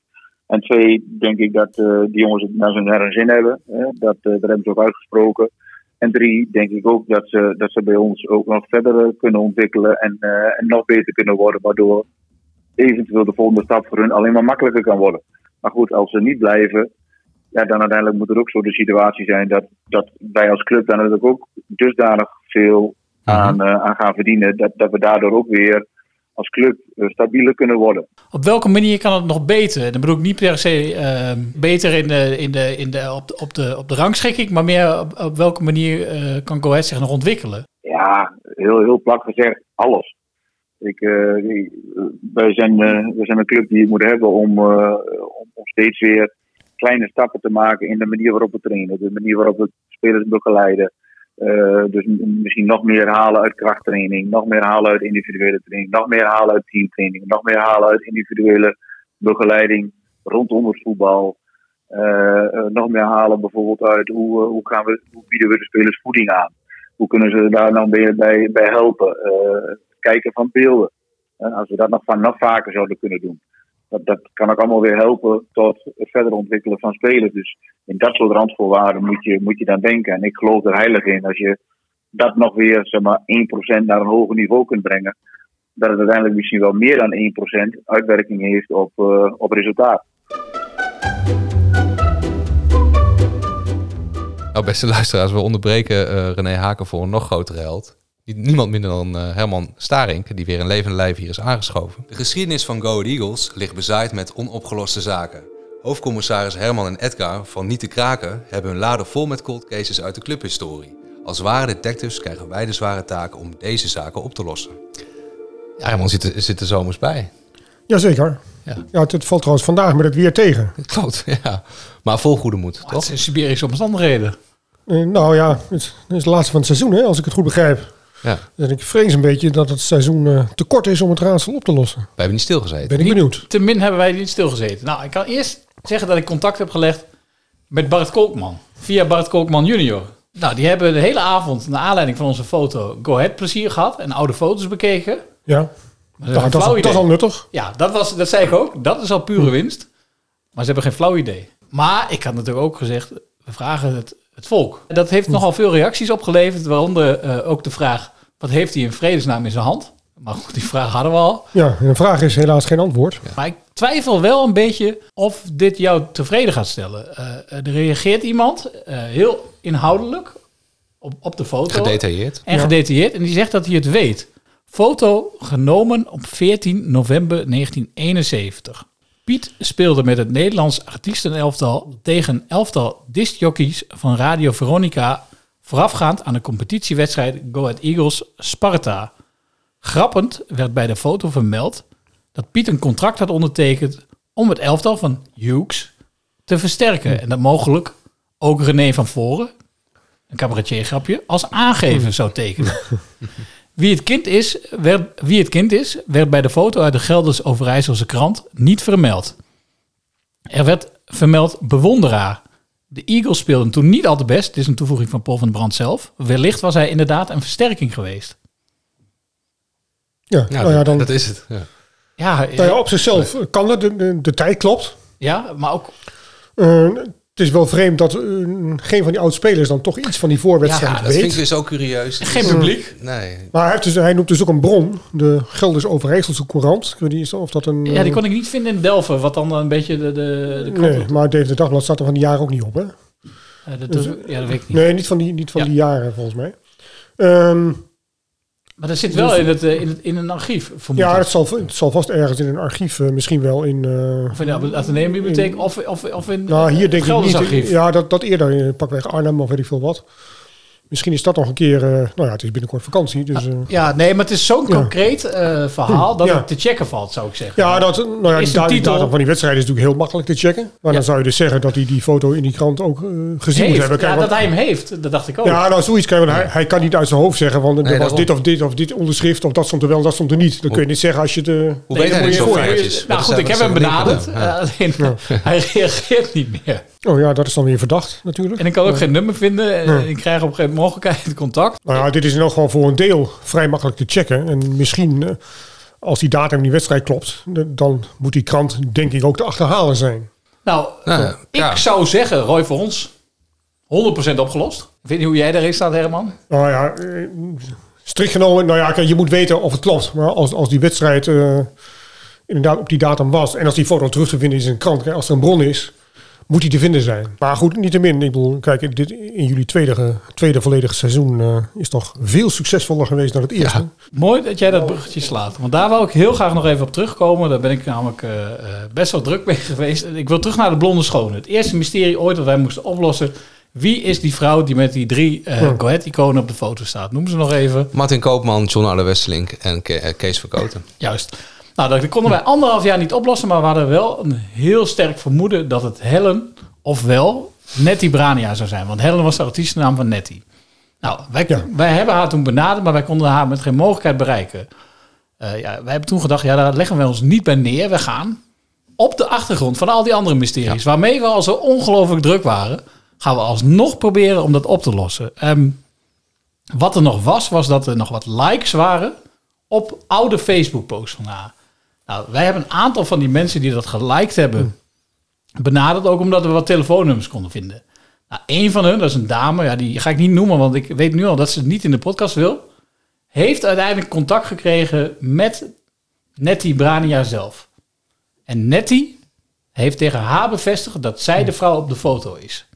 En twee, denk ik dat eh, die jongens het naar hun zin hebben. Hè? Dat, dat hebben ze ook uitgesproken. En drie, denk ik ook dat ze, dat ze bij ons ook nog verder kunnen ontwikkelen en, en nog beter kunnen worden, waardoor eventueel de volgende stap voor hun alleen maar makkelijker kan worden. Maar goed, als ze niet blijven, ja, dan uiteindelijk moet er ook zo de situatie zijn dat, dat wij als club dan natuurlijk ook dusdanig veel aan, eh, aan gaan verdienen, dat, dat we daardoor ook weer als club eh, stabieler kunnen worden. Op welke manier kan het nog beter? Dan bedoel ik niet per se eh, beter in de, in de, in de, op, de, op, de, op de rangschikking, maar meer op, op welke manier kan Go Ahead zich nog ontwikkelen? Ja, heel, heel plat gezegd, alles. Ik, ik- wij, zijn, wij zijn een club die het moet hebben om, om, om steeds weer kleine stappen te maken in de manier waarop we trainen, de manier waarop we spelers begeleiden. Eh, dus misschien nog meer halen uit krachttraining, nog meer halen uit individuele training, nog meer halen uit teamtraining, nog meer halen uit individuele begeleiding rondom het voetbal. Eh, eh, nog meer halen bijvoorbeeld uit hoe, hoe, gaan we, hoe bieden we de spelers voeding aan. Hoe kunnen ze daar dan bij, bij, bij helpen? Kijken van beelden. En als we dat nog, van, nog vaker zouden kunnen doen. Dat, dat kan ook allemaal weer helpen tot het verder ontwikkelen van spelers. Dus in dat soort randvoorwaarden moet je, moet je dan denken. En ik geloof er heilig in als je dat nog weer zeg maar, 1% naar een hoger niveau kunt brengen. Dat het uiteindelijk misschien wel meer dan 1% uitwerking heeft op, eh, op resultaat. Nou, beste luisteraars, we onderbreken eh, René Haken voor een nog grotere held. Niemand minder dan eh, Herman Starink, die weer in levende lijf hier is aangeschoven. De geschiedenis van Go Eagles ligt bezaaid met onopgeloste zaken. Hoofdcommissaris Herman en Edgar van Niet te Kraken hebben hun laden vol met cold cases uit de clubhistorie. Als ware detectives krijgen wij de zware taak om deze zaken op te lossen. Ja, Herman zit er, zit er zomers bij. Jazeker. Ja. Ja, het, het valt trouwens vandaag met het weer tegen. [laughs] Klopt, ja. Maar vol goede moed, Het toch? zijn Siberische omstandigheden. Eh, nou ja, het is, het is het laatste van het seizoen, hè, als ik het goed begrijp. Ja. En ik vrees een beetje dat het seizoen eh, te kort is om het raadsel op te lossen. We hebben niet stilgezeten. Ben ik benieuwd. Te min hebben wij niet stilgezeten. Nou, ik kan eerst zeggen dat ik contact heb gelegd met Bart Kolkman. Via Bart Kolkman junior. Nou, die hebben de hele avond, naar aanleiding van onze foto, Go Ahead plezier gehad. En oude foto's bekeken. Ja. Nou, dat, is, dat is al nuttig. Ja, dat, was, dat zei ik ook. Dat is al pure winst. Maar ze hebben geen flauw idee. Maar ik had natuurlijk ook gezegd, we vragen het, het volk. Dat heeft nogal veel reacties opgeleverd. Waaronder eh, ook de vraag, wat heeft hij in vredesnaam in zijn hand? Maar goed, die vraag hadden we al. Ja, en de vraag is helaas geen antwoord. Maar ik twijfel wel een beetje of dit jou tevreden gaat stellen. Eh, er reageert iemand eh, heel inhoudelijk op, op de foto. Gedetailleerd. En Ja. gedetailleerd. En die zegt dat hij het weet. Foto genomen op 14 november 1971. Piet speelde met het Nederlands artiestenelftal tegen een elftal discjockeys van Radio Veronica voorafgaand aan de competitiewedstrijd Go Ahead Eagles Sparta. Grappend werd bij de foto vermeld dat Piet een contract had ondertekend om het elftal van Hughes te versterken. En dat mogelijk ook René van Voren, een cabaretier grapje, als aangever zou tekenen. [laughs] Wie het, kind is, werd, wie het kind is, werd bij de foto uit de Gelders Overijsselse krant niet vermeld. Er werd vermeld bewonderaar. De Eagles speelden toen niet al te best. Dit is een toevoeging van Paul van den Brand zelf. Wellicht was hij inderdaad een versterking geweest. Ja, Ja, nou ja, dan, dat is het. Ja. Ja, nou ja, op zichzelf kan dat. De, de, de tijd klopt. Ja, maar ook... Eh, het is wel vreemd dat eh, geen van die oud-spelers dan toch iets van die voorwedstrijd Ja, dat weet. vind ik weer zo curieus. Geen publiek. Nee. Maar hij, heeft dus, hij noemt dus ook een bron, de Gelders Overijsselse Courant. Ik weet niet of dat een... Ja, die kon ik niet vinden in Delft, wat dan een beetje de, de, de Nee, op- maar David Dagblad staat er van die jaren ook niet op, hè? Eh, dat, Dus- dat- ja, dat weet ik niet. Nee, niet van die, niet van Ja. die jaren volgens mij. Ehm, Maar dat zit wel Dus- in, het, eh, in, het, in een archief, vermoed ja, het zal, het zal vast ergens in een archief, eh, misschien wel in... eh, Of in de Atheneumbibliotheek, of, of, of in Nou, hier denk ik niet. archief. Ja, dat, dat eerder in pakweg Arnhem of weet ik veel wat. Misschien is dat nog een keer... eh, nou ja, het is binnenkort vakantie, dus... eh, Ja, nee, maar het is zo'n Ja. concreet eh, verhaal dat Ja. het te checken valt, zou ik zeggen. Ja, dat, nou ja, Is die titel- datum van die wedstrijd is natuurlijk heel makkelijk te checken. Maar dan zou je dus zeggen dat hij die foto in die krant ook eh, gezien moet hebben. Kijk, ja, want- dat hij hem heeft, dat dacht ik ook. Ja, nou zoiets. Kijk, want hij, hij kan niet uit zijn hoofd zeggen van er Nee, was daarom. dit of dit of dit onderschrift of dat stond er wel, dat stond er niet. Dan kun je niet zeggen als je de. Hoe weet hij zo je- feitjes? Nou goed, ik heb hem er benaderd. eh, [laughs] hij reageert niet meer. Oh ja, dat is dan weer verdacht natuurlijk. En ik kan ook geen nummer vinden. En Nee. Ik krijg op een gegeven moment mogelijkheid contact. Nou ja, dit is in elk geval voor een deel vrij makkelijk te checken. En misschien, eh, als die datum in die wedstrijd klopt, dan moet die krant denk ik ook te achterhalen zijn. Nou, Nou, ik zou zeggen, Roy voor ons, 100% opgelost. Ik weet niet hoe jij daarin staat, Herman. Nou ja, eh, strikt genomen, nou ja, je moet weten of het klopt. Maar als, als die wedstrijd eh, inderdaad op die datum was en als die foto terug te vinden is in een krant, als er een bron is, moet die te vinden zijn. Maar goed, niettemin, ik bedoel, kijk, dit in jullie tweede, tweede volledige seizoen eh, is toch veel succesvoller geweest dan het eerste. Mooi dat jij dat bruggetje slaat. Want daar wou ik heel graag nog even op terugkomen. Daar ben ik namelijk eh, eh, best wel druk mee [laughs] geweest. Ik wil terug naar de blonde schone. Het eerste mysterie ooit dat wij moesten oplossen. Wie is die vrouw die met die drie eh Ja. Go Ahead-iconen op de foto staat? Noem ze nog even. Martin Koopman, John Arle Westelink en Ke- Kees Verkoten. Juist. Nou, dat konden wij anderhalf jaar niet oplossen, maar we hadden wel een heel sterk vermoeden dat het Helen, ofwel Nettie Brania zou zijn. Want Helen was de artiestennaam van Nettie. Nou, wij, wij hebben haar toen benaderd, maar wij konden haar met geen mogelijkheid bereiken. Eh, ja, wij hebben toen gedacht, ja, daar leggen we ons niet bij neer. We gaan op de achtergrond van al die andere mysteries, waarmee we al zo ongelooflijk druk waren, gaan we alsnog proberen om dat op te lossen. Ehm, wat er nog was, was dat er nog wat likes waren op oude Facebook-posts van haar. Nou, wij hebben een aantal van die mensen die dat geliked hebben benaderd, ook omdat we wat telefoonnummers konden vinden. Nou, een van hun, dat is een dame, ja, die ga ik niet noemen, want ik weet nu al dat ze het niet in de podcast wil, heeft uiteindelijk contact gekregen met Nettie Brania zelf. En Nettie heeft tegen haar bevestigd dat zij de vrouw op de foto is.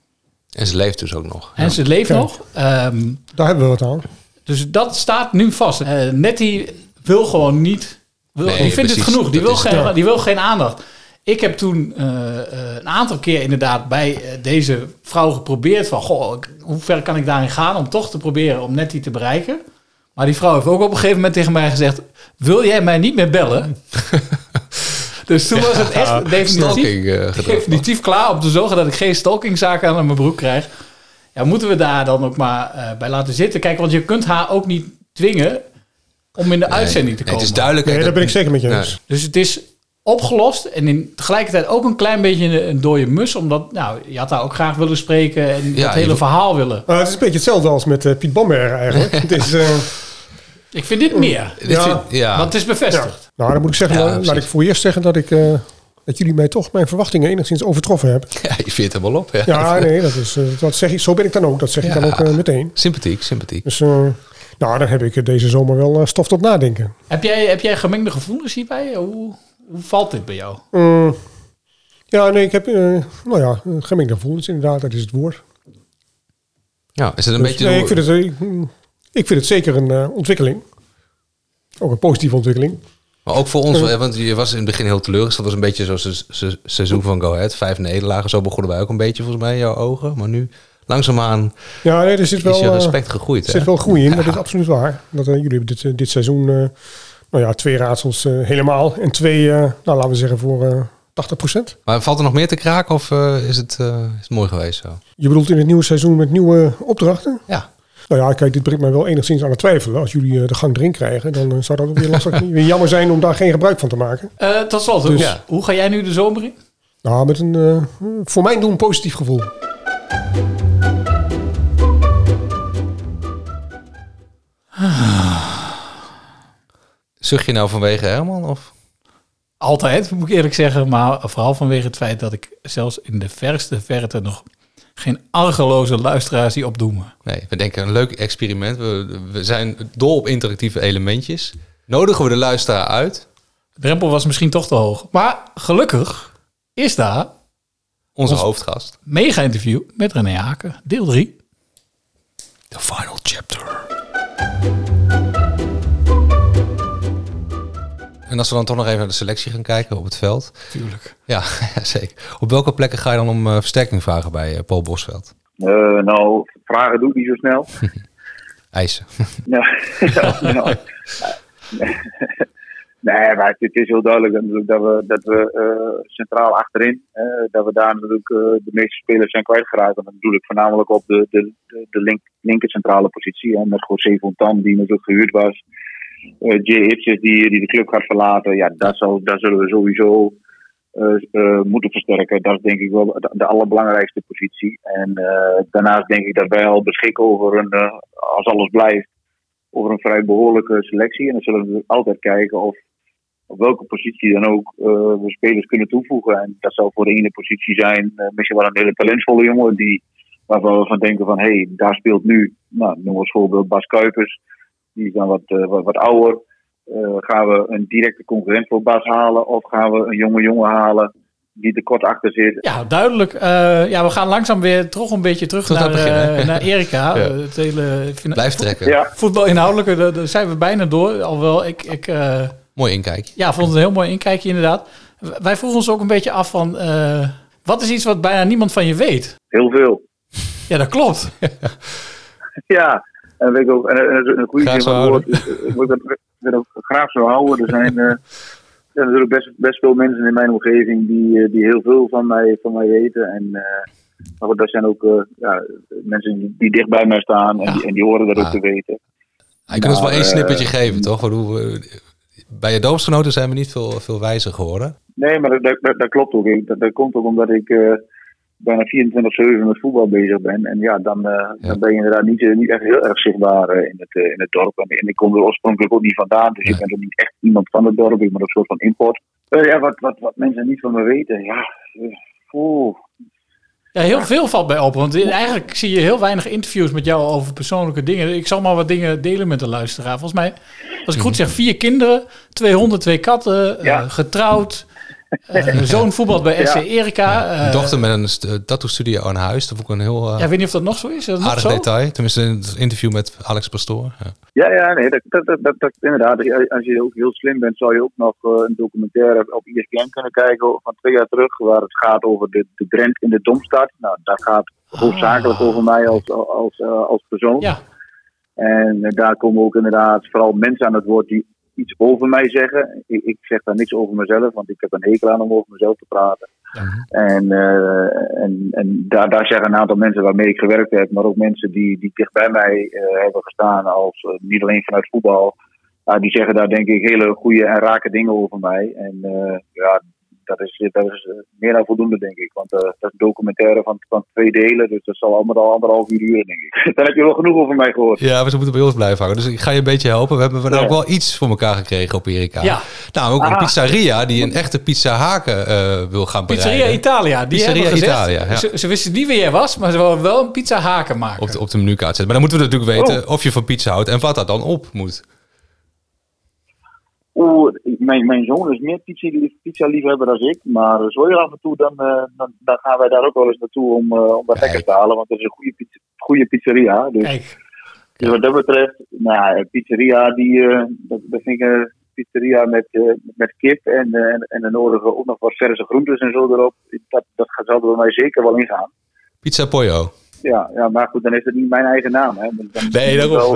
En ze leeft dus ook nog. En ze leeft Kijk. nog. Ehm, Daar hebben we wat aan. dus dat staat nu vast. Eh, Nettie wil gewoon niet. Wil, Nee, die vindt precies. het genoeg. Die wil, geen, ja. die wil geen aandacht. Ik heb toen eh, eh, een aantal keer inderdaad bij eh, deze vrouw geprobeerd van... Goh, hoe ver kan ik daarin gaan om toch te proberen om Nettie te bereiken? Maar die vrouw heeft ook op een gegeven moment tegen mij gezegd... Wil jij mij niet meer bellen? [laughs] dus toen was het echt definitief, gedrag. definitief klaar om te zorgen dat ik geen stalkingzaken aan mijn broek krijg. Ja, moeten we daar dan ook maar bij laten zitten? Kijk, want je kunt haar ook niet dwingen om in de uitzending te nee, komen. het is duidelijk- Nee, daar ben ik zeker met je Nee. eens. Dus het is opgelost en in tegelijkertijd ook een klein beetje een, een dode mus. Omdat, nou, je had haar ook graag willen spreken en Ja, het hele je- verhaal willen. Het is een beetje hetzelfde als met eh, Piet Bamberger eigenlijk. [laughs] het is, eh, Ik vind dit meer. Dit vind- ja. Want het is bevestigd. nou, dan moet ik zeggen, Ja, la- laat precies. ik voor eerst zeggen dat ik... eh, dat jullie mij toch mijn verwachtingen enigszins overtroffen hebben. [laughs] Ja, je veert er wel op. Ja, Ja, nee, dat is, dat zeg ik, zo ben ik dan ook. Dat zeg ik Ja. dan ook meteen. Sympathiek, sympathiek. Dus eh, nou, dan heb ik deze zomer wel eh, stof tot nadenken. Heb, jij, heb jij gemengde gevoelens hierbij? Hoe, hoe valt dit bij jou? Mm, ja, nee, ik heb, eh, nou ja, gemengde gevoelens inderdaad, dat is het woord. Ja, is het een Dus, beetje... nee, ik, vind het, eh, ik, mm, ik vind het zeker een eh, ontwikkeling. Ook een positieve ontwikkeling. Maar ook voor ons, want je was in het begin heel teleurgesteld. Dat was een beetje zoals het se- seizoen van Go Ahead. Vijf nederlagen, zo begonnen wij ook een beetje volgens mij in jouw ogen. Maar nu langzaamaan Ja, nee, er zit wel, is je eh, respect gegroeid. Er hè? zit wel groei in, dat is absoluut waar. Dat, eh, jullie hebben dit, eh, dit seizoen, eh, nou ja, twee raadsels eh, helemaal. En twee, eh, nou laten we zeggen, voor eh 80% Maar valt er nog meer te kraken of eh, is, het, eh, is het mooi geweest zo? Je bedoelt in het nieuwe seizoen met nieuwe opdrachten? Ja. Nou ja, kijk, dit brengt mij wel enigszins aan het twijfelen. Als jullie eh, de gang erin krijgen, dan eh, zou dat ook weer lastig, [laughs] weer jammer zijn om daar geen gebruik van te maken. Eh tot slot, Dus- hoe, hoe ga jij nu de zomer in? Nou, met een, eh, voor mijn doen, positief gevoel. [sighs] Zucht je nou vanwege Herman? Of? altijd, moet ik eerlijk zeggen. Maar vooral vanwege het feit dat ik zelfs in de verste verte nog geen argeloze luisteraars die opdoemen. Nee, we denken een leuk experiment. We, we zijn dol op interactieve elementjes. Nodigen we de luisteraar uit? De drempel was misschien toch te hoog. Maar gelukkig is daar Onze Ons- hoofdgast. mega interview met René Haken, deel 3. The final chapter. En als we dan toch nog even naar de selectie gaan kijken op het veld. Tuurlijk. Ja, [laughs] zeker. Op welke plekken ga je dan om eh, versterking vragen bij eh, Paul Bosveld? Eh, nou, vragen doe ik niet zo snel. [laughs] Eisen. [laughs] Nou, nee, maar het is heel duidelijk dat we, dat we eh, centraal achterin, dat we daar natuurlijk eh, de meeste spelers zijn kwijtgeraakt. En dan bedoel ik voornamelijk op de, de, de, de link, linker centrale positie. En met José Fontan, die natuurlijk gehuurd was. Eh, Jay Hitches, die, die de club gaat verlaten. Ja, daar zullen we sowieso eh, eh, moeten versterken. Dat is denk ik wel de, allerbelangrijkste positie. En daarnaast denk ik dat wij al beschikken over een, als alles blijft, over een vrij behoorlijke selectie. En dan zullen we altijd kijken of op welke positie dan ook we spelers kunnen toevoegen. En dat zou voor de ene positie zijn misschien wel een hele talentvolle jongen die, waarvan we van denken van hé, hey, daar speelt nu, nou, noem als voorbeeld Bas Kuipers. Die is dan wat, eh, wat, wat ouder. Eh, gaan we een directe concurrent voor Bas halen of gaan we een jonge jongen halen die er kort achter zit? Ja, duidelijk. Eh, ja, we gaan langzaam weer toch een beetje terug naar, naar het begin, hè? naar Erika. [laughs] Ja. Het hele Blijf trekken. Ja. Voetbalinhoudelijke, daar, daar zijn we bijna door. Alhoewel, ik, ik eh, Mooi inkijk. ja, vond het een heel mooi inkijkje inderdaad. Wij vroegen ons ook een beetje af van... eh, wat is iets wat bijna niemand van je weet? Heel veel. Ja, dat klopt. [laughs] Ja, en weet ik ook, en, en, en een goede zin van woord. eh, Ik moet dat ik ook graag zo houden. Er zijn, eh, er zijn natuurlijk best, best veel mensen in mijn omgeving die, eh, die heel veel van mij, van mij weten. En maar goed, dat zijn ook ja, mensen die, dicht bij mij staan en, die, en die horen dat ook te weten. Hij kan ons wel Nou, één snippertje geven, toch? Ik we- bij je doopsgenoten zijn we niet veel, veel wijzer geworden. Nee, maar dat, dat, klopt ook. Ik- Dat, dat komt ook omdat ik bijna 24-7 met voetbal bezig ben. En ja, dan, eh, dan ben je inderdaad niet, eh, niet echt heel erg zichtbaar eh, in, het, eh, in het dorp. En, en ik kom er oorspronkelijk ook niet vandaan. Dus ik ben ook niet echt iemand van het dorp. Ik ben een soort van import. Eh, ja, wat, wat, wat mensen niet van me weten. Ja, oeh. Ja, heel veel valt bij op. Want eigenlijk zie je heel weinig interviews met jou over persoonlijke dingen. Ik zal maar wat dingen delen met de luisteraar. Volgens mij, als ik goed zeg, vier kinderen, twee honden, twee katten, eh, getrouwd. Eh, een [laughs] zoon voetbalt bij SC Ja. Erika. eh, Een dochter met een st- tattoo-studio aan huis. Dat vond ik een heel eh, ja, ik weet niet of dat nog zo is. Is aardig zo? detail. Tenminste, in het interview met Alex Pastoor. Ja. Ja, ja, nee, dat, dat, dat, dat, dat- inderdaad. Als je ook heel slim bent, zou je ook nog eh, een documentaire op ESPN kunnen kijken van twee jaar terug, waar het gaat over de, de Drent in de Domstad. Nou, dat gaat hoofdzakelijk over mij als, als, eh, als persoon. Ja. En eh, daar komen ook inderdaad vooral mensen aan het woord die iets over mij zeggen. Ik, ik zeg daar niks over mezelf, want ik heb een hekel aan om over mezelf te praten. En, eh, en, en daar, daar zeggen een aantal mensen waarmee ik gewerkt heb, maar ook mensen die, die dicht bij mij eh, hebben gestaan, als, eh, niet alleen vanuit voetbal. Die zeggen daar denk ik hele goede en rake dingen over mij. En ja, dat is, dat is eh, meer dan voldoende, denk ik. Want eh, dat is een documentaire van, van twee delen, dus dat zal allemaal al anderhalf uur duren, denk ik. [laughs] Dan heb je wel genoeg over mij gehoord. Ja, we moeten bij ons blijven hangen. Dus ik ga je een beetje helpen. We hebben we Ja. ook wel iets voor elkaar gekregen op Erika. Ja. Nou, ook een pizzeria die een echte pizza haken eh, wil gaan bereiden. Pizzeria Italia. Die Pizzeria gezegd, Italia, ja. ze, ze wisten niet wie jij was, maar ze wilden wel een pizza haken maken. Op de, op de menukaart zetten. Maar dan moeten we natuurlijk Oh. weten of je van pizza houdt en wat dat dan op moet. Oeh, mijn, mijn zoon is meer pizza, pizza liefhebber dan ik. Maar zo heel af en toe, dan, eh, dan, dan gaan wij daar ook wel eens naartoe om, eh, om wat lekkers te halen. Want het is een goede, pizza, goede pizzeria. Dus, Kijk, dus wat dat betreft, nou, een pizzeria, die, eh, dat, dat vind ik een pizzeria met, met kip en, en, en de nodige ook nog wat verse groentes en zo erop. Dat, dat gaat- zal er bij mij zeker wel ingaan. Pizza Pollo. Ja, ja, maar goed, dan is het niet mijn eigen naam. Hè. Dan, dan Nee, iets unieks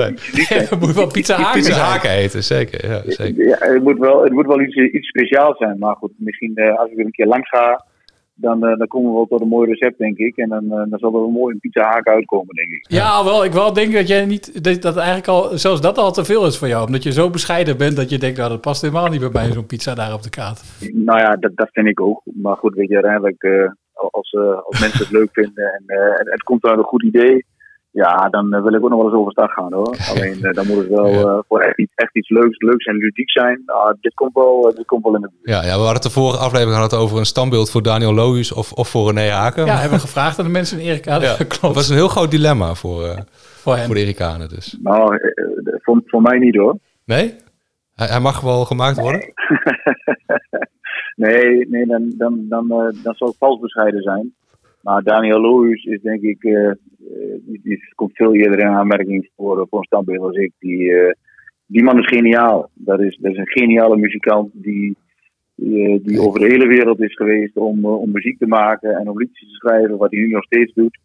zijn. het moet wel [laughs] [laughs] pizza haken Pizza haken eten, zeker. Ja, zeker. Ja, het moet wel, het moet wel iets, iets speciaals zijn. Maar goed, misschien eh, als ik er een keer langs ga, dan, eh, dan komen we wel tot een mooi recept, denk ik. En dan, eh, dan zal er wel mooi een pizza haak uitkomen, denk ik. Ja, wel. Ik wel denk dat jij niet dat, dat eigenlijk al zelfs dat al te veel is voor jou, omdat je zo bescheiden bent dat je denkt, nou dat past helemaal niet bij mij zo'n pizza daar op de kaart. Nou ja, dat, dat vind ik ook. Maar goed, weet je, uiteindelijk, eh, als, eh, als mensen het leuk vinden en, eh, en het komt uit een goed idee, Ja, dan eh, wil ik ook nog wel eens overstag gaan hoor. [laughs] Alleen dan moet het wel eh, voor echt iets, echt iets leuks, leuks en ludiek zijn. Ah, dit, komt wel, dit komt wel in de buurt. Ja, ja, we hadden de vorige aflevering gehad over een standbeeld voor Daniel Lohuis of, of voor René Haken. Ja, hebben we gevraagd aan de mensen in Erika. Ja, Klopt. Dat was een heel groot dilemma voor, eh, [laughs] Voor hem. voor de Erikanen dus. Nou, voor, voor mij niet hoor. Nee? Hij, hij mag wel gemaakt worden? Nee, [laughs] nee dan, dan, dan, eh, dan zal het vals bescheiden zijn. Maar Daniel Lohuis is denk ik, eh, die, die komt veel eerder in aanmerking voor, voor een standbeeld als ik. Die, die man is geniaal. Dat is, dat is een geniale muzikant die, die, die over de hele wereld is geweest om, om muziek te maken en om liedjes te schrijven, wat hij nu nog steeds doet.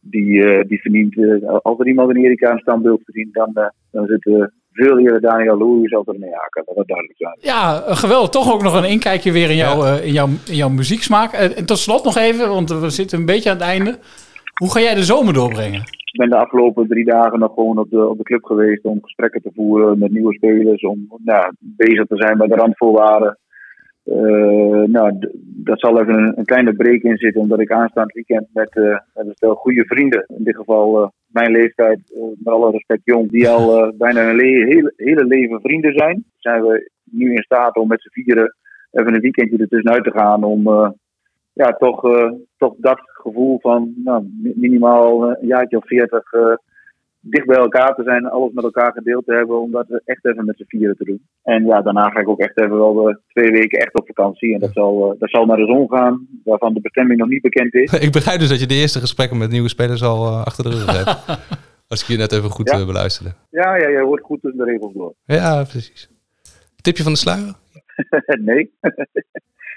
Die, die verdient, als er iemand een Erika een standbeeld verdient, dan, dan zit eh, veel eerder Daniel Lohuis als René Haken. Dat moet duidelijk zijn. Ja, eh, geweldig. Toch ook nog een inkijkje weer in, jouw, eh, in, jouw, in jouw muzieksmaak. Eh, En tot slot nog even, want we zitten een beetje aan het einde. Hoe ga jij de zomer doorbrengen? Ik ben de afgelopen drie dagen nog gewoon op de, op de club geweest om gesprekken te voeren met nieuwe spelers. Om nou, bezig te zijn bij de randvoorwaarden. Eh, nou, dat zal even een, een kleine break in zitten, omdat ik aanstaand weekend met, eh, met een stel goede vrienden, in dit geval mijn leeftijd, eh, met alle respect jong, die al eh, bijna hun le- hele, hele leven vrienden zijn, zijn we nu in staat om met z'n vieren even een weekendje ertussenuit te gaan om eh, ja, toch, toch dat gevoel van nou, mi- minimaal een jaartje of veertig dicht bij elkaar te zijn, alles met elkaar gedeeld te hebben, om dat echt even met z'n vieren te doen. En ja, daarna ga ik ook echt even wel eh, twee weken echt op vakantie. En dat zal, eh, dat zal naar de zon gaan, waarvan de bestemming nog niet bekend is. [laughs] Ik begrijp dus dat je de eerste gesprekken met nieuwe spelers al eh, achter de rug hebt. [laughs] Als ik je net even goed Ja. beluisterde. Ja, ja, jij hoort goed tussen de regels door. Ja, precies. Tipje van de sluier? [laughs] nee.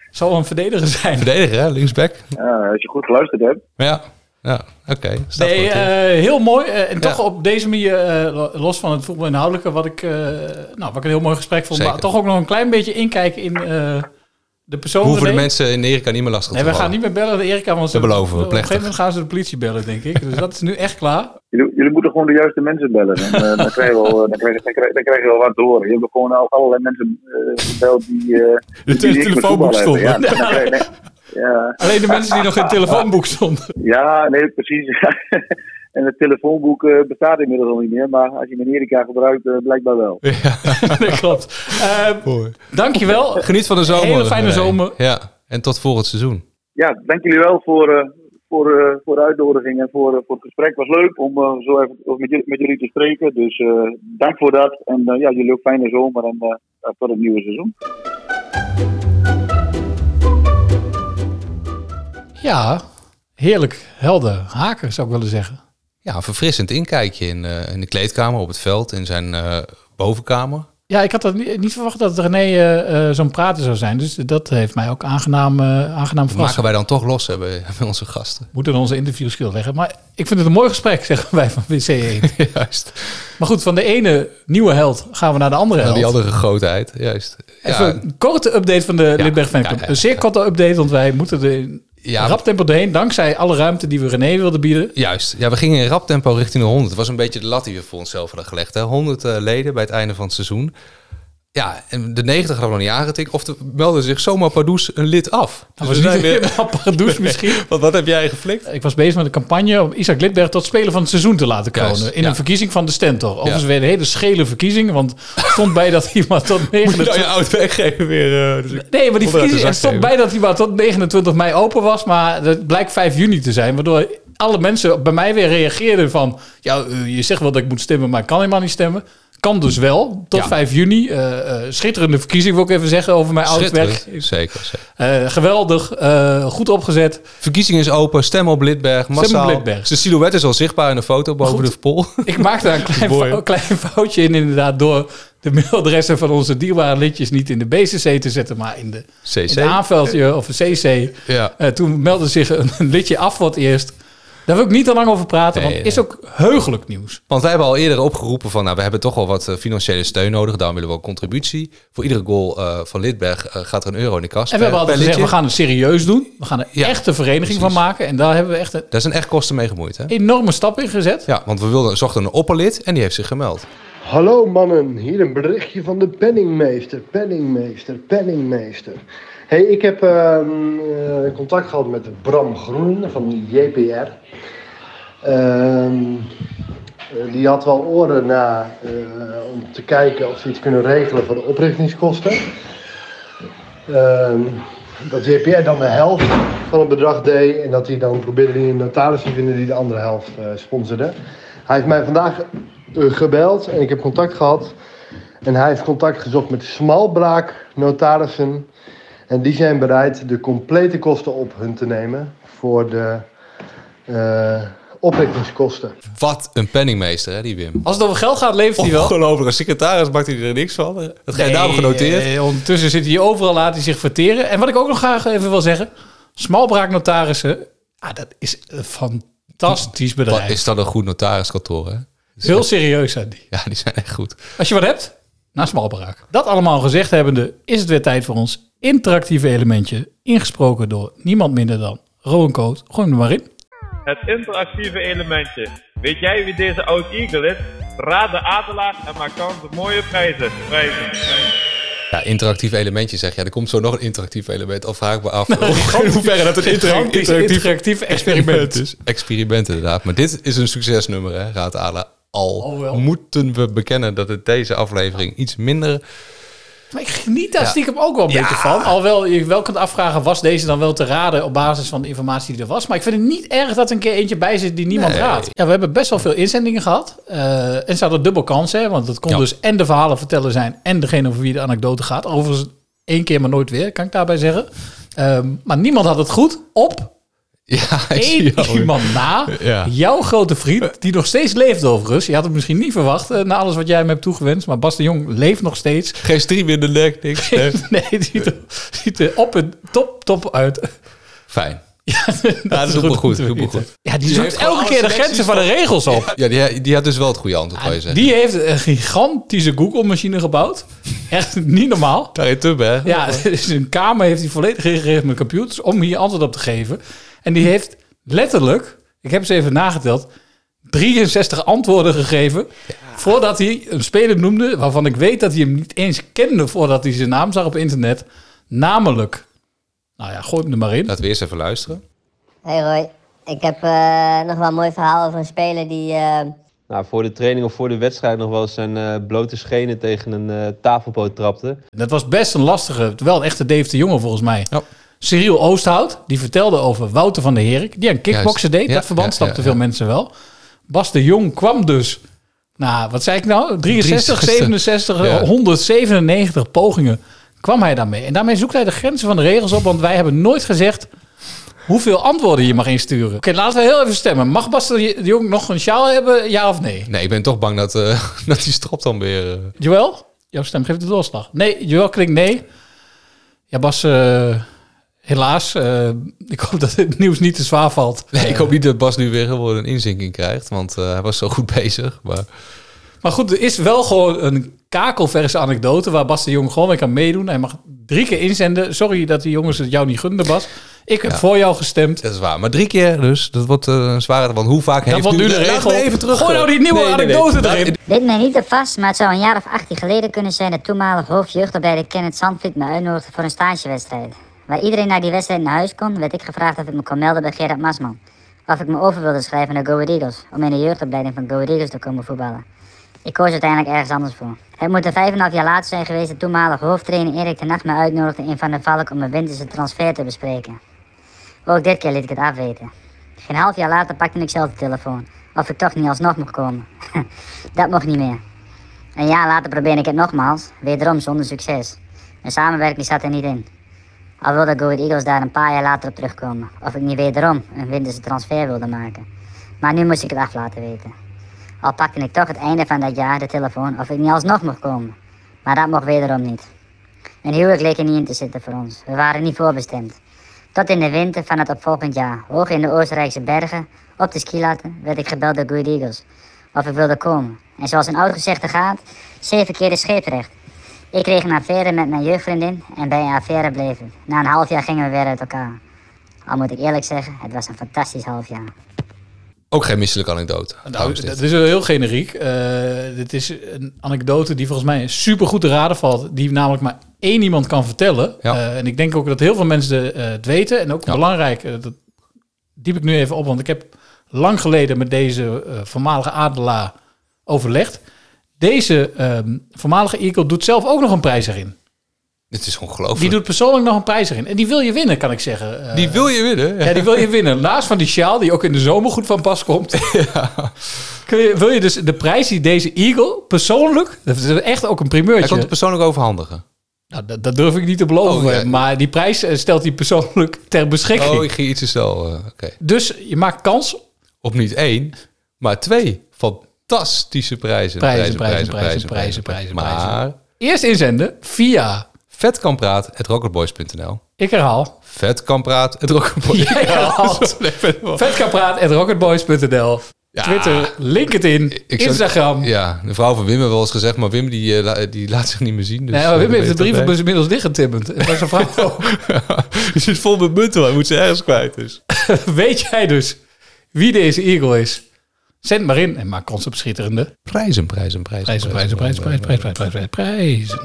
Zal een verdediger zijn. Verdediger, hè? Linksback. Ja, als je goed geluisterd hebt. Ja, ja oké. Nee, eh, heel mooi. Eh, en toch op deze manier, eh, lo- los van het voetbalinhoudelijke, wat ik, eh, nou, wat ik een heel mooi gesprek vond, Zeker. maar toch ook nog een klein beetje inkijken in eh, de persoon. Hoeven de mensen in Erika niet meer lastig te Nee, we gaan niet meer bellen, de Erika, want ze, Dat beloven we, op een gegeven moment gaan ze de politie bellen, denk ik. Dus dat is nu echt klaar. [laughs] Jullie, jullie moeten gewoon de juiste mensen bellen. Dan, eh, dan, krijg, je wel, dan, krijg, je- dan, krijg, dan krijg je wel wat horen. Je hebt gewoon al allerlei mensen eh, gebeld die, eh die te- niks met telefoonboek. Ja, stonden. dan krijg je- [laughs] nee. Ja. Alleen de mensen die nog in het telefoonboek stonden. Ja, nee, precies. [laughs] en het telefoonboek eh, bestaat inmiddels al niet meer, maar als je een Erika gebruikt, eh, blijkbaar wel. [laughs] dat klopt. Uh, dankjewel. Geniet van de zomer. Hele fijne zomer. Ja, en tot volgend seizoen. Ja, dank jullie wel voor, eh, voor, eh, voor de uitnodiging en voor, voor het gesprek. Het was leuk om zo even met, jullie, met jullie te spreken. Dus eh, dank voor dat. En eh, ja, jullie ook fijne zomer en eh, tot het nieuwe seizoen. Ja, heerlijk helder haken zou ik willen zeggen. Ja, een verfrissend inkijkje in, eh, in de kleedkamer, op het veld, in zijn eh, bovenkamer. Ja, ik had dat niet, niet verwacht dat René eh, zo'n prater zou zijn. Dus dat heeft mij ook aangenaam, aangenaam verrast. maken wij dan toch los hè, [laughs] bij, onze gasten. Moeten onze interviews leggen. Maar ik vind het een mooi gesprek, [laughs] zeggen wij van WC1. [laughs] Juist. Maar goed, van de ene nieuwe held gaan we naar de andere held. die andere grootheid, juist. Even een korte update van de Lidberg Fanclub. ja, ja, een zeer korte update, want wij moeten er Ja, rap tempo doorheen. Dankzij alle ruimte die we René wilden bieden. Juist. Ja, we gingen in rap tempo richting de 100. Het was een beetje de lat die we voor onszelf hadden gelegd. Hè? 100 eh, leden bij het einde van het seizoen. Ja, en de 90 hadden we nog niet aangetikt. Of er meldde zich zomaar Pardoes een lid af. Dat Dus was niet helemaal [laughs] Pardoes misschien. [laughs] Want wat heb jij geflikt? Ik was bezig met een campagne om Isaac Lidberg tot speler van het seizoen te laten kronen. Juist, in ja. een verkiezing van de Stentor. Overigens Ja. weer een hele schele verkiezing. Want stond bij dat hij maar tot Moet je 29... nou je oud werkgever weer... eh, dus Nee, maar die verkiezing, er stond bij dat hij maar tot [laughs] 29 mei open was. Maar het blijkt 5 juni te zijn. Waardoor alle mensen bij mij weer reageerden van... Ja, eh, je zegt wel dat ik moet stemmen, maar ik kan helemaal niet stemmen. Kan dus wel, tot Ja. 5 juni. Eh, eh, schitterende verkiezing wil ik even zeggen over mijn oud Schitterend. werk. Zeker, zeker. Eh, geweldig, goed opgezet. Verkiezing is open, stem op Lidberg, massaal. Lidberg. Zijn silhouet is al zichtbaar in de foto boven de pol. [laughs] Ik maakte daar een klein, fou- klein foutje in, inderdaad, door de mailadressen van onze dierbare lidjes niet in de BCC te zetten, maar in de, CC. in aanveldje of een CC. Ja. Toen meldde zich een, een lidje af het eerst. Daar wil ik niet te lang over praten, Nee, want het is ook heugelijk nieuws. Want wij hebben al eerder opgeroepen van, nou, we hebben toch wel wat eh, financiële steun nodig. Daarom willen we wel contributie. Voor iedere goal eh, van Lidberg eh, gaat er een euro in de kas. En we hebben altijd gezegd, we gaan het serieus doen. We gaan er Ja, echt een vereniging precies. van maken. En daar hebben we echt een Daar zijn echt kosten mee gemoeid, hè? enorme stap in gezet. Ja, want we wilden, zochten een opperlid en die heeft zich gemeld. Hallo mannen, hier een berichtje van de penningmeester, penningmeester, penningmeester. Hey, ik heb ehm, eh, contact gehad met Bram Groenen van JPR. Ehm, eh, die had wel oren na eh, om te kijken of ze iets kunnen regelen voor de oprichtingskosten. Ehm, dat JPR dan de helft van het bedrag deed en dat hij dan probeerde een notaris te vinden die de andere helft sponsorde. Hij heeft mij vandaag gebeld en ik heb contact gehad. En hij heeft contact gezocht met smalbraak notarissen. En die zijn bereid de complete kosten op hun te nemen voor de eh oprichtingskosten. Wat een penningmeester, hè, die Wim. Als het over geld gaat, levert hij wel. Ongelooflijk. Als secretaris maakt hij er niks van. Dat ga je daarom genoteerd. eh, ondertussen zit hij overal, laat hij zich verteren. En wat ik ook nog graag even wil zeggen. Smalbraaknotarissen, ah, dat is een fantastisch bedrijf. Wat is dat een goed notariskantoor, hè? Heel serieus zijn die. Ja, die zijn echt goed. Als je wat hebt, naar Smalbraak. Dat allemaal gezegd hebbende, is het weer tijd voor ons interactieve elementje. Ingesproken door niemand minder dan Rowan Coat. Gooi hem er maar in. Het interactieve elementje. Weet jij wie deze oud Eagle is? Raad de adelaar en maak kans op mooie prijzen. Prijzen. Ja, interactief elementje zeg je. Ja, er komt zo nog een interactief element. Of vraag ik me af Nou, in [laughs] gigantisch- hoeverre dat een interactief, interactief [laughs] experiment is. Experiment inderdaad. Maar dit is een succesnummer, hè, Raad Ala. Al moeten we bekennen dat het deze aflevering iets minder... Maar ik geniet daar Ja. stiekem ook wel een Ja. beetje van. Alhoewel je wel kunt afvragen, was deze dan wel te raden op basis van de informatie die er was? Maar ik vind het niet erg dat er een keer eentje bij zit die niemand Nee. raadt. Ja, we hebben best wel veel inzendingen gehad. Eh, en ze hadden dubbel kansen, want het kon Ja. dus en de verhalen vertellen zijn en degene over wie de anekdote gaat. Overigens één keer, maar nooit weer, kan ik daarbij zeggen. Ehm, maar niemand had het goed op Ja, [laughs] jou. iemand na. Ja. Jouw grote vriend, die nog steeds leeft overigens. Je had het misschien niet verwacht eh, na alles wat jij hem hebt toegewenst. Maar Bas de Jong leeft nog steeds. Geen stream in de nek, niks. nee, het [laughs] ziet er, ziet er op het top, top uit. Fijn. [laughs] Ja, dat is goed goed. Ja, die zoekt elke keer de grenzen van de regels op. Ja, die, die had dus wel het goede antwoord, je. Die heeft een gigantische Google-machine gebouwd. Echt niet normaal. Daar in hè? Ja, dus een kamer heeft hij volledig ingericht met computers om hier antwoord op te geven. En die heeft letterlijk, ik heb ze even nageteld, 63 antwoorden gegeven. Voordat hij een speler noemde waarvan ik weet dat hij hem niet eens kende voordat hij zijn naam zag op internet. Namelijk, nou ja, gooi hem er maar in. Laten we eerst even luisteren. Hey Roy, ik heb eh, nog wel een mooi verhaal over een speler die... eh, Nou, voor de training of voor de wedstrijd nog wel eens zijn eh, blote schenen tegen een eh, tafelpoot trapte. Dat was best een lastige, wel een echte Dave de Jonge volgens mij. Cyril Oosthout, die vertelde over Wouter van der Herik, die aan kickboksen deed. Ja, dat verband ja, snapten ja, veel mensen wel. Bas de Jong kwam dus, nou, wat zei ik nou? 63, 67, Ja. 197 pogingen kwam hij daarmee. En daarmee zoekt hij de grenzen van de regels op, want wij hebben nooit gezegd hoeveel antwoorden je mag insturen. Oké, laten we heel even stemmen. Mag Bas de Jong nog een sjaal hebben, ja of nee? Nee, ik ben toch bang dat, eh, [laughs] dat die strop dan weer... eh, Joël, jouw stem geeft de doorslag. Nee, Joël klinkt nee. Ja, Bas, eh, helaas. eh, ik hoop dat het nieuws niet te zwaar valt. Nee, ik Eh, hoop niet dat Bas nu weer gewoon een inzinking krijgt. Want eh, hij was zo goed [laughs] bezig. Maar Maar goed, er is wel gewoon een kakelverse anekdote waar Bas de Jong gewoon weer kan meedoen. Hij mag drie keer inzenden. Sorry dat die jongens het jou niet gunden, Bas. Ik heb Ja. voor jou gestemd. dat is waar. Maar drie keer dus. Dat wordt eh, een zware. Want hoe vaak Dat heeft wordt nu de regel. even terug. Gooi nou die nieuwe Nee, nee, nee. anekdote erin. Weet mij niet op vast, maar het zou een jaar of 18 geleden kunnen zijn dat toenmalig hoofdjeugdopleider Kenneth Zandvliet me uitnodigde voor een stagewedstrijd. Waar iedereen naar die wedstrijd naar huis kon, werd ik gevraagd of ik me kon melden bij Gerard Masman. Of ik me over wilde schrijven naar Go Ahead Eagles, om in de jeugdopleiding van Go Ahead Eagles te komen voetballen. Ik koos uiteindelijk ergens anders voor. Het moet een half jaar later zijn geweest dat toenmalig hoofdtrainer Erik ten Nacht me uitnodigde in Van der Valk om een winterse transfer te bespreken. Ook dit keer liet ik het afweten. Geen half jaar later pakte ik zelf de telefoon. Of ik toch niet alsnog mocht komen. [laughs] dat mocht niet meer. Een jaar later probeerde ik het nogmaals, wederom zonder succes. Een samenwerking zat er niet in. Al wilde Go Eagles daar een paar jaar later op terugkomen. Of ik niet wederom een winterse transfer wilde maken. Maar nu moest ik het af laten weten. Al pakte ik toch het einde van dat jaar de telefoon of ik niet alsnog mocht komen. Maar dat mocht wederom niet. Een huwelijk leek er niet in te zitten voor ons. We waren niet voorbestemd. Tot in de winter van het opvolgend jaar, hoog in de Oostenrijkse bergen, op de skilatten, werd ik gebeld door Good Eagles. Of ik wilde komen. En zoals een oud gezegde gaat, zeven keer de scheepsrecht. Ik kreeg een affaire met mijn jeugdvriendin en bij een affaire bleef het. Na een half jaar gingen we weer uit elkaar. Al moet ik eerlijk zeggen, het was een fantastisch half jaar. Ook geen misselijke anekdote. Nou, dat is wel heel generiek. Eh, dit is een anekdote die volgens mij super goed te raden valt. Die namelijk maar één iemand kan vertellen. Ja. Eh, en ik denk ook dat heel veel mensen eh, het weten. En ook Ja. belangrijk, dat diep ik nu even op. Want ik heb lang geleden met deze eh, voormalige adelaar overlegd. Deze ehm, voormalige Eagle doet zelf ook nog een prijs erin. Dit is ongelooflijk. Die doet persoonlijk nog een prijs erin. En die wil je winnen, kan ik zeggen. Eh, Die wil je winnen? Ja, die wil je winnen. Naast van die sjaal, die ook in de zomer goed van pas komt. [laughs] Kun je, wil je dus de prijs die deze Eagle persoonlijk... Dat is echt ook een primeurtje. Hij komt het persoonlijk overhandigen. Nou, dat, dat durf ik niet te beloven. Oh, ja. Maar die prijs eh, stelt hij persoonlijk ter beschikking. Oh, ik ging iets te snel. eh. Dus je maakt kans Op niet één, maar twee fantastische prijzen. Prijzen, prijzen, prijzen, prijzen, prijzen, Maar eerst inzenden via... vetkampraat.rocketboys.nl Ik herhaal. Vetkampraat.rocketboys. [laughs] Jij herhaalt. [laughs] Vetkampraat.rocketboys.nl Twitter, LinkedIn, Ik Instagram. Ja, de vrouw van Wim heeft wel eens gezegd, maar Wim die, eh, die laat zich niet meer zien. Dus, nee, maar eh, Wim heeft de je brievenbus inmiddels dichtgetimmerd. Dat is een vrouw [laughs] ook. Die zit vol met munten, hij moet ze ergens kwijt. Dus. Weet jij dus wie deze Eagle is? Zend maar in en maak kans op schitterende Prijzen, prijzen, prijzen. prijzen, prijzen, prijzen, prijzen, prijzen, prijzen, prijzen, prijzen.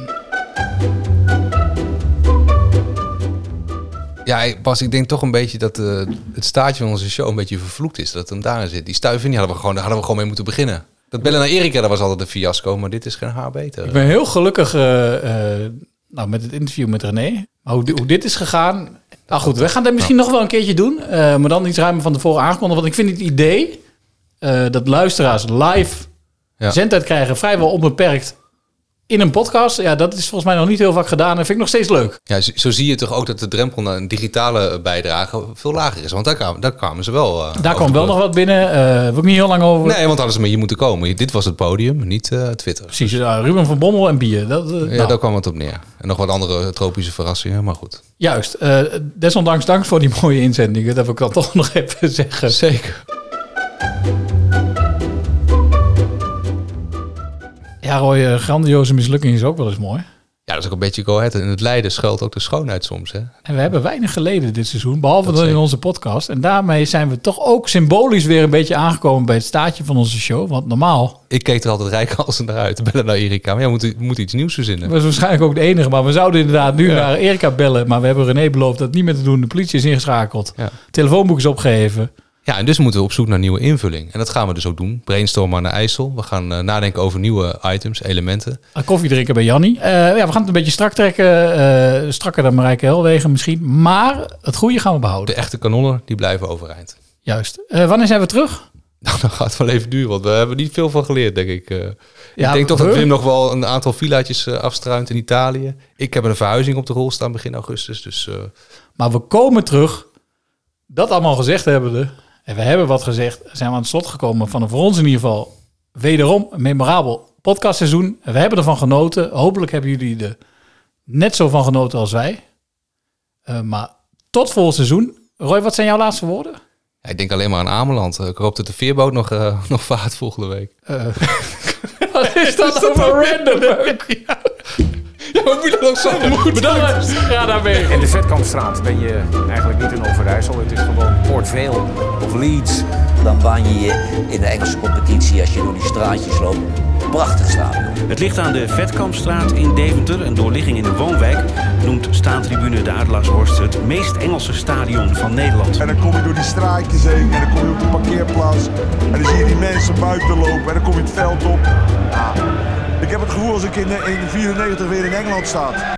Ja, ik- Bas, ik denk toch een beetje dat eh, het staartje van onze show een beetje vervloekt is. Dat het hem daarin zit. Die stuiven, die hadden we gewoon, daar hadden we gewoon mee moeten beginnen. Dat bellen naar Erika, dat was altijd een fiasco, maar dit is geen haar beter. Ik ben heel gelukkig eh, eh, nou, met het interview met René. Maar hoe, hoe dit is gegaan... Nou goed, we gaan dat misschien nog wel een keertje doen. eh, maar dan iets ruimer van tevoren aangekondigd. Want ik vind het idee eh, dat luisteraars live Ja. zendtijd krijgen... vrijwel onbeperkt in een podcast. Ja, dat is volgens mij nog niet heel vaak gedaan. En vind ik nog steeds leuk. Ja, zo, zo zie je toch ook dat de drempel naar een digitale bijdrage veel lager is. Want daar kwamen, daar kwamen ze wel. eh, Daar kwam wel nog wat binnen. eh wil ik niet heel lang over. Nee, want hadden ze maar hier moeten komen. Dit was het podium, niet eh, Twitter. Precies, Ruben van Bommel en bier. Dat, eh, Ja, nou, daar kwam het op neer. En nog wat andere tropische verrassingen, maar goed. Juist. eh, desondanks dank voor die mooie inzendingen. Dat wil ik dan toch [laughs] nog even zeggen. Zeker. Ja, Roy, eh, grandioze mislukking is ook wel eens mooi. Ja, dat is ook een beetje go ahead. In het lijden schuilt ook de schoonheid soms. Hè? En we hebben weinig geleden dit seizoen, behalve dan in onze podcast. En daarmee zijn we toch ook symbolisch weer een beetje aangekomen bij het staartje van onze show. Want normaal Ik keek er altijd rijk als naar uit. [laughs] Bellen naar Erika. Maar ja, we moeten iets nieuws verzinnen. was waarschijnlijk ook de enige. Maar we zouden inderdaad nu naar Erika bellen. Maar we hebben René beloofd dat niet meer te doen. De politie is ingeschakeld. Ja. Telefoonboek is opgeheven. Ja, en dus moeten we op zoek naar nieuwe invulling. En dat gaan we dus ook doen. Brainstormen naar IJssel. We gaan eh, nadenken over nieuwe items, elementen. Een koffie drinken bij Jannie. Eh, ja, we gaan het een beetje strak trekken. eh, strakker dan Marijke Helwegen misschien. Maar het goede gaan we behouden. De echte kanonnen, die blijven overeind. Juist. Wanneer zijn we terug? [laughs] Nou, dan gaat het wel even duren, want we hebben niet veel van geleerd, denk ik. Ja, ik denk toch dat Wim nog wel een aantal villaatjes afstruint in Italië. Ik heb een verhuizing op de rol staan begin augustus. Dus Maar we komen terug. Dat allemaal gezegd hebben we. En we hebben wat gezegd. Zijn we aan het slot gekomen van een voor ons in ieder geval wederom een memorabel podcastseizoen. En we hebben ervan genoten. Hopelijk hebben jullie er net zo van genoten als wij. Eh, maar tot volgend seizoen. Roy, wat zijn jouw laatste woorden? ja, ik denk alleen maar aan Ameland. Eh, Ik hoop dat de veerboot nog, eh, [laughs] nog vaart volgende week. [laughs] Wat is dat [laughs] nou voor random? Ja. Maar moet je dat ook zo Bedankt. Ga daarmee. In de Vetkampstraat ben je eigenlijk niet in Overijssel. Het is gewoon Port Vale of Leeds. Dan baan je je in de Engelse competitie als je door die straatjes loopt. Prachtig stadion. Het ligt aan de Vetkampstraat in Deventer, een doorligging in de woonwijk. Noemt staantribune de Adelaarshorst het meest Engelse stadion van Nederland. En dan kom je door die straatjes heen en dan kom je op de parkeerplaats. En dan zie je die mensen buiten lopen en dan kom je het veld op. Ja, ik heb het gevoel als ik in, in 94 weer in Engeland sta.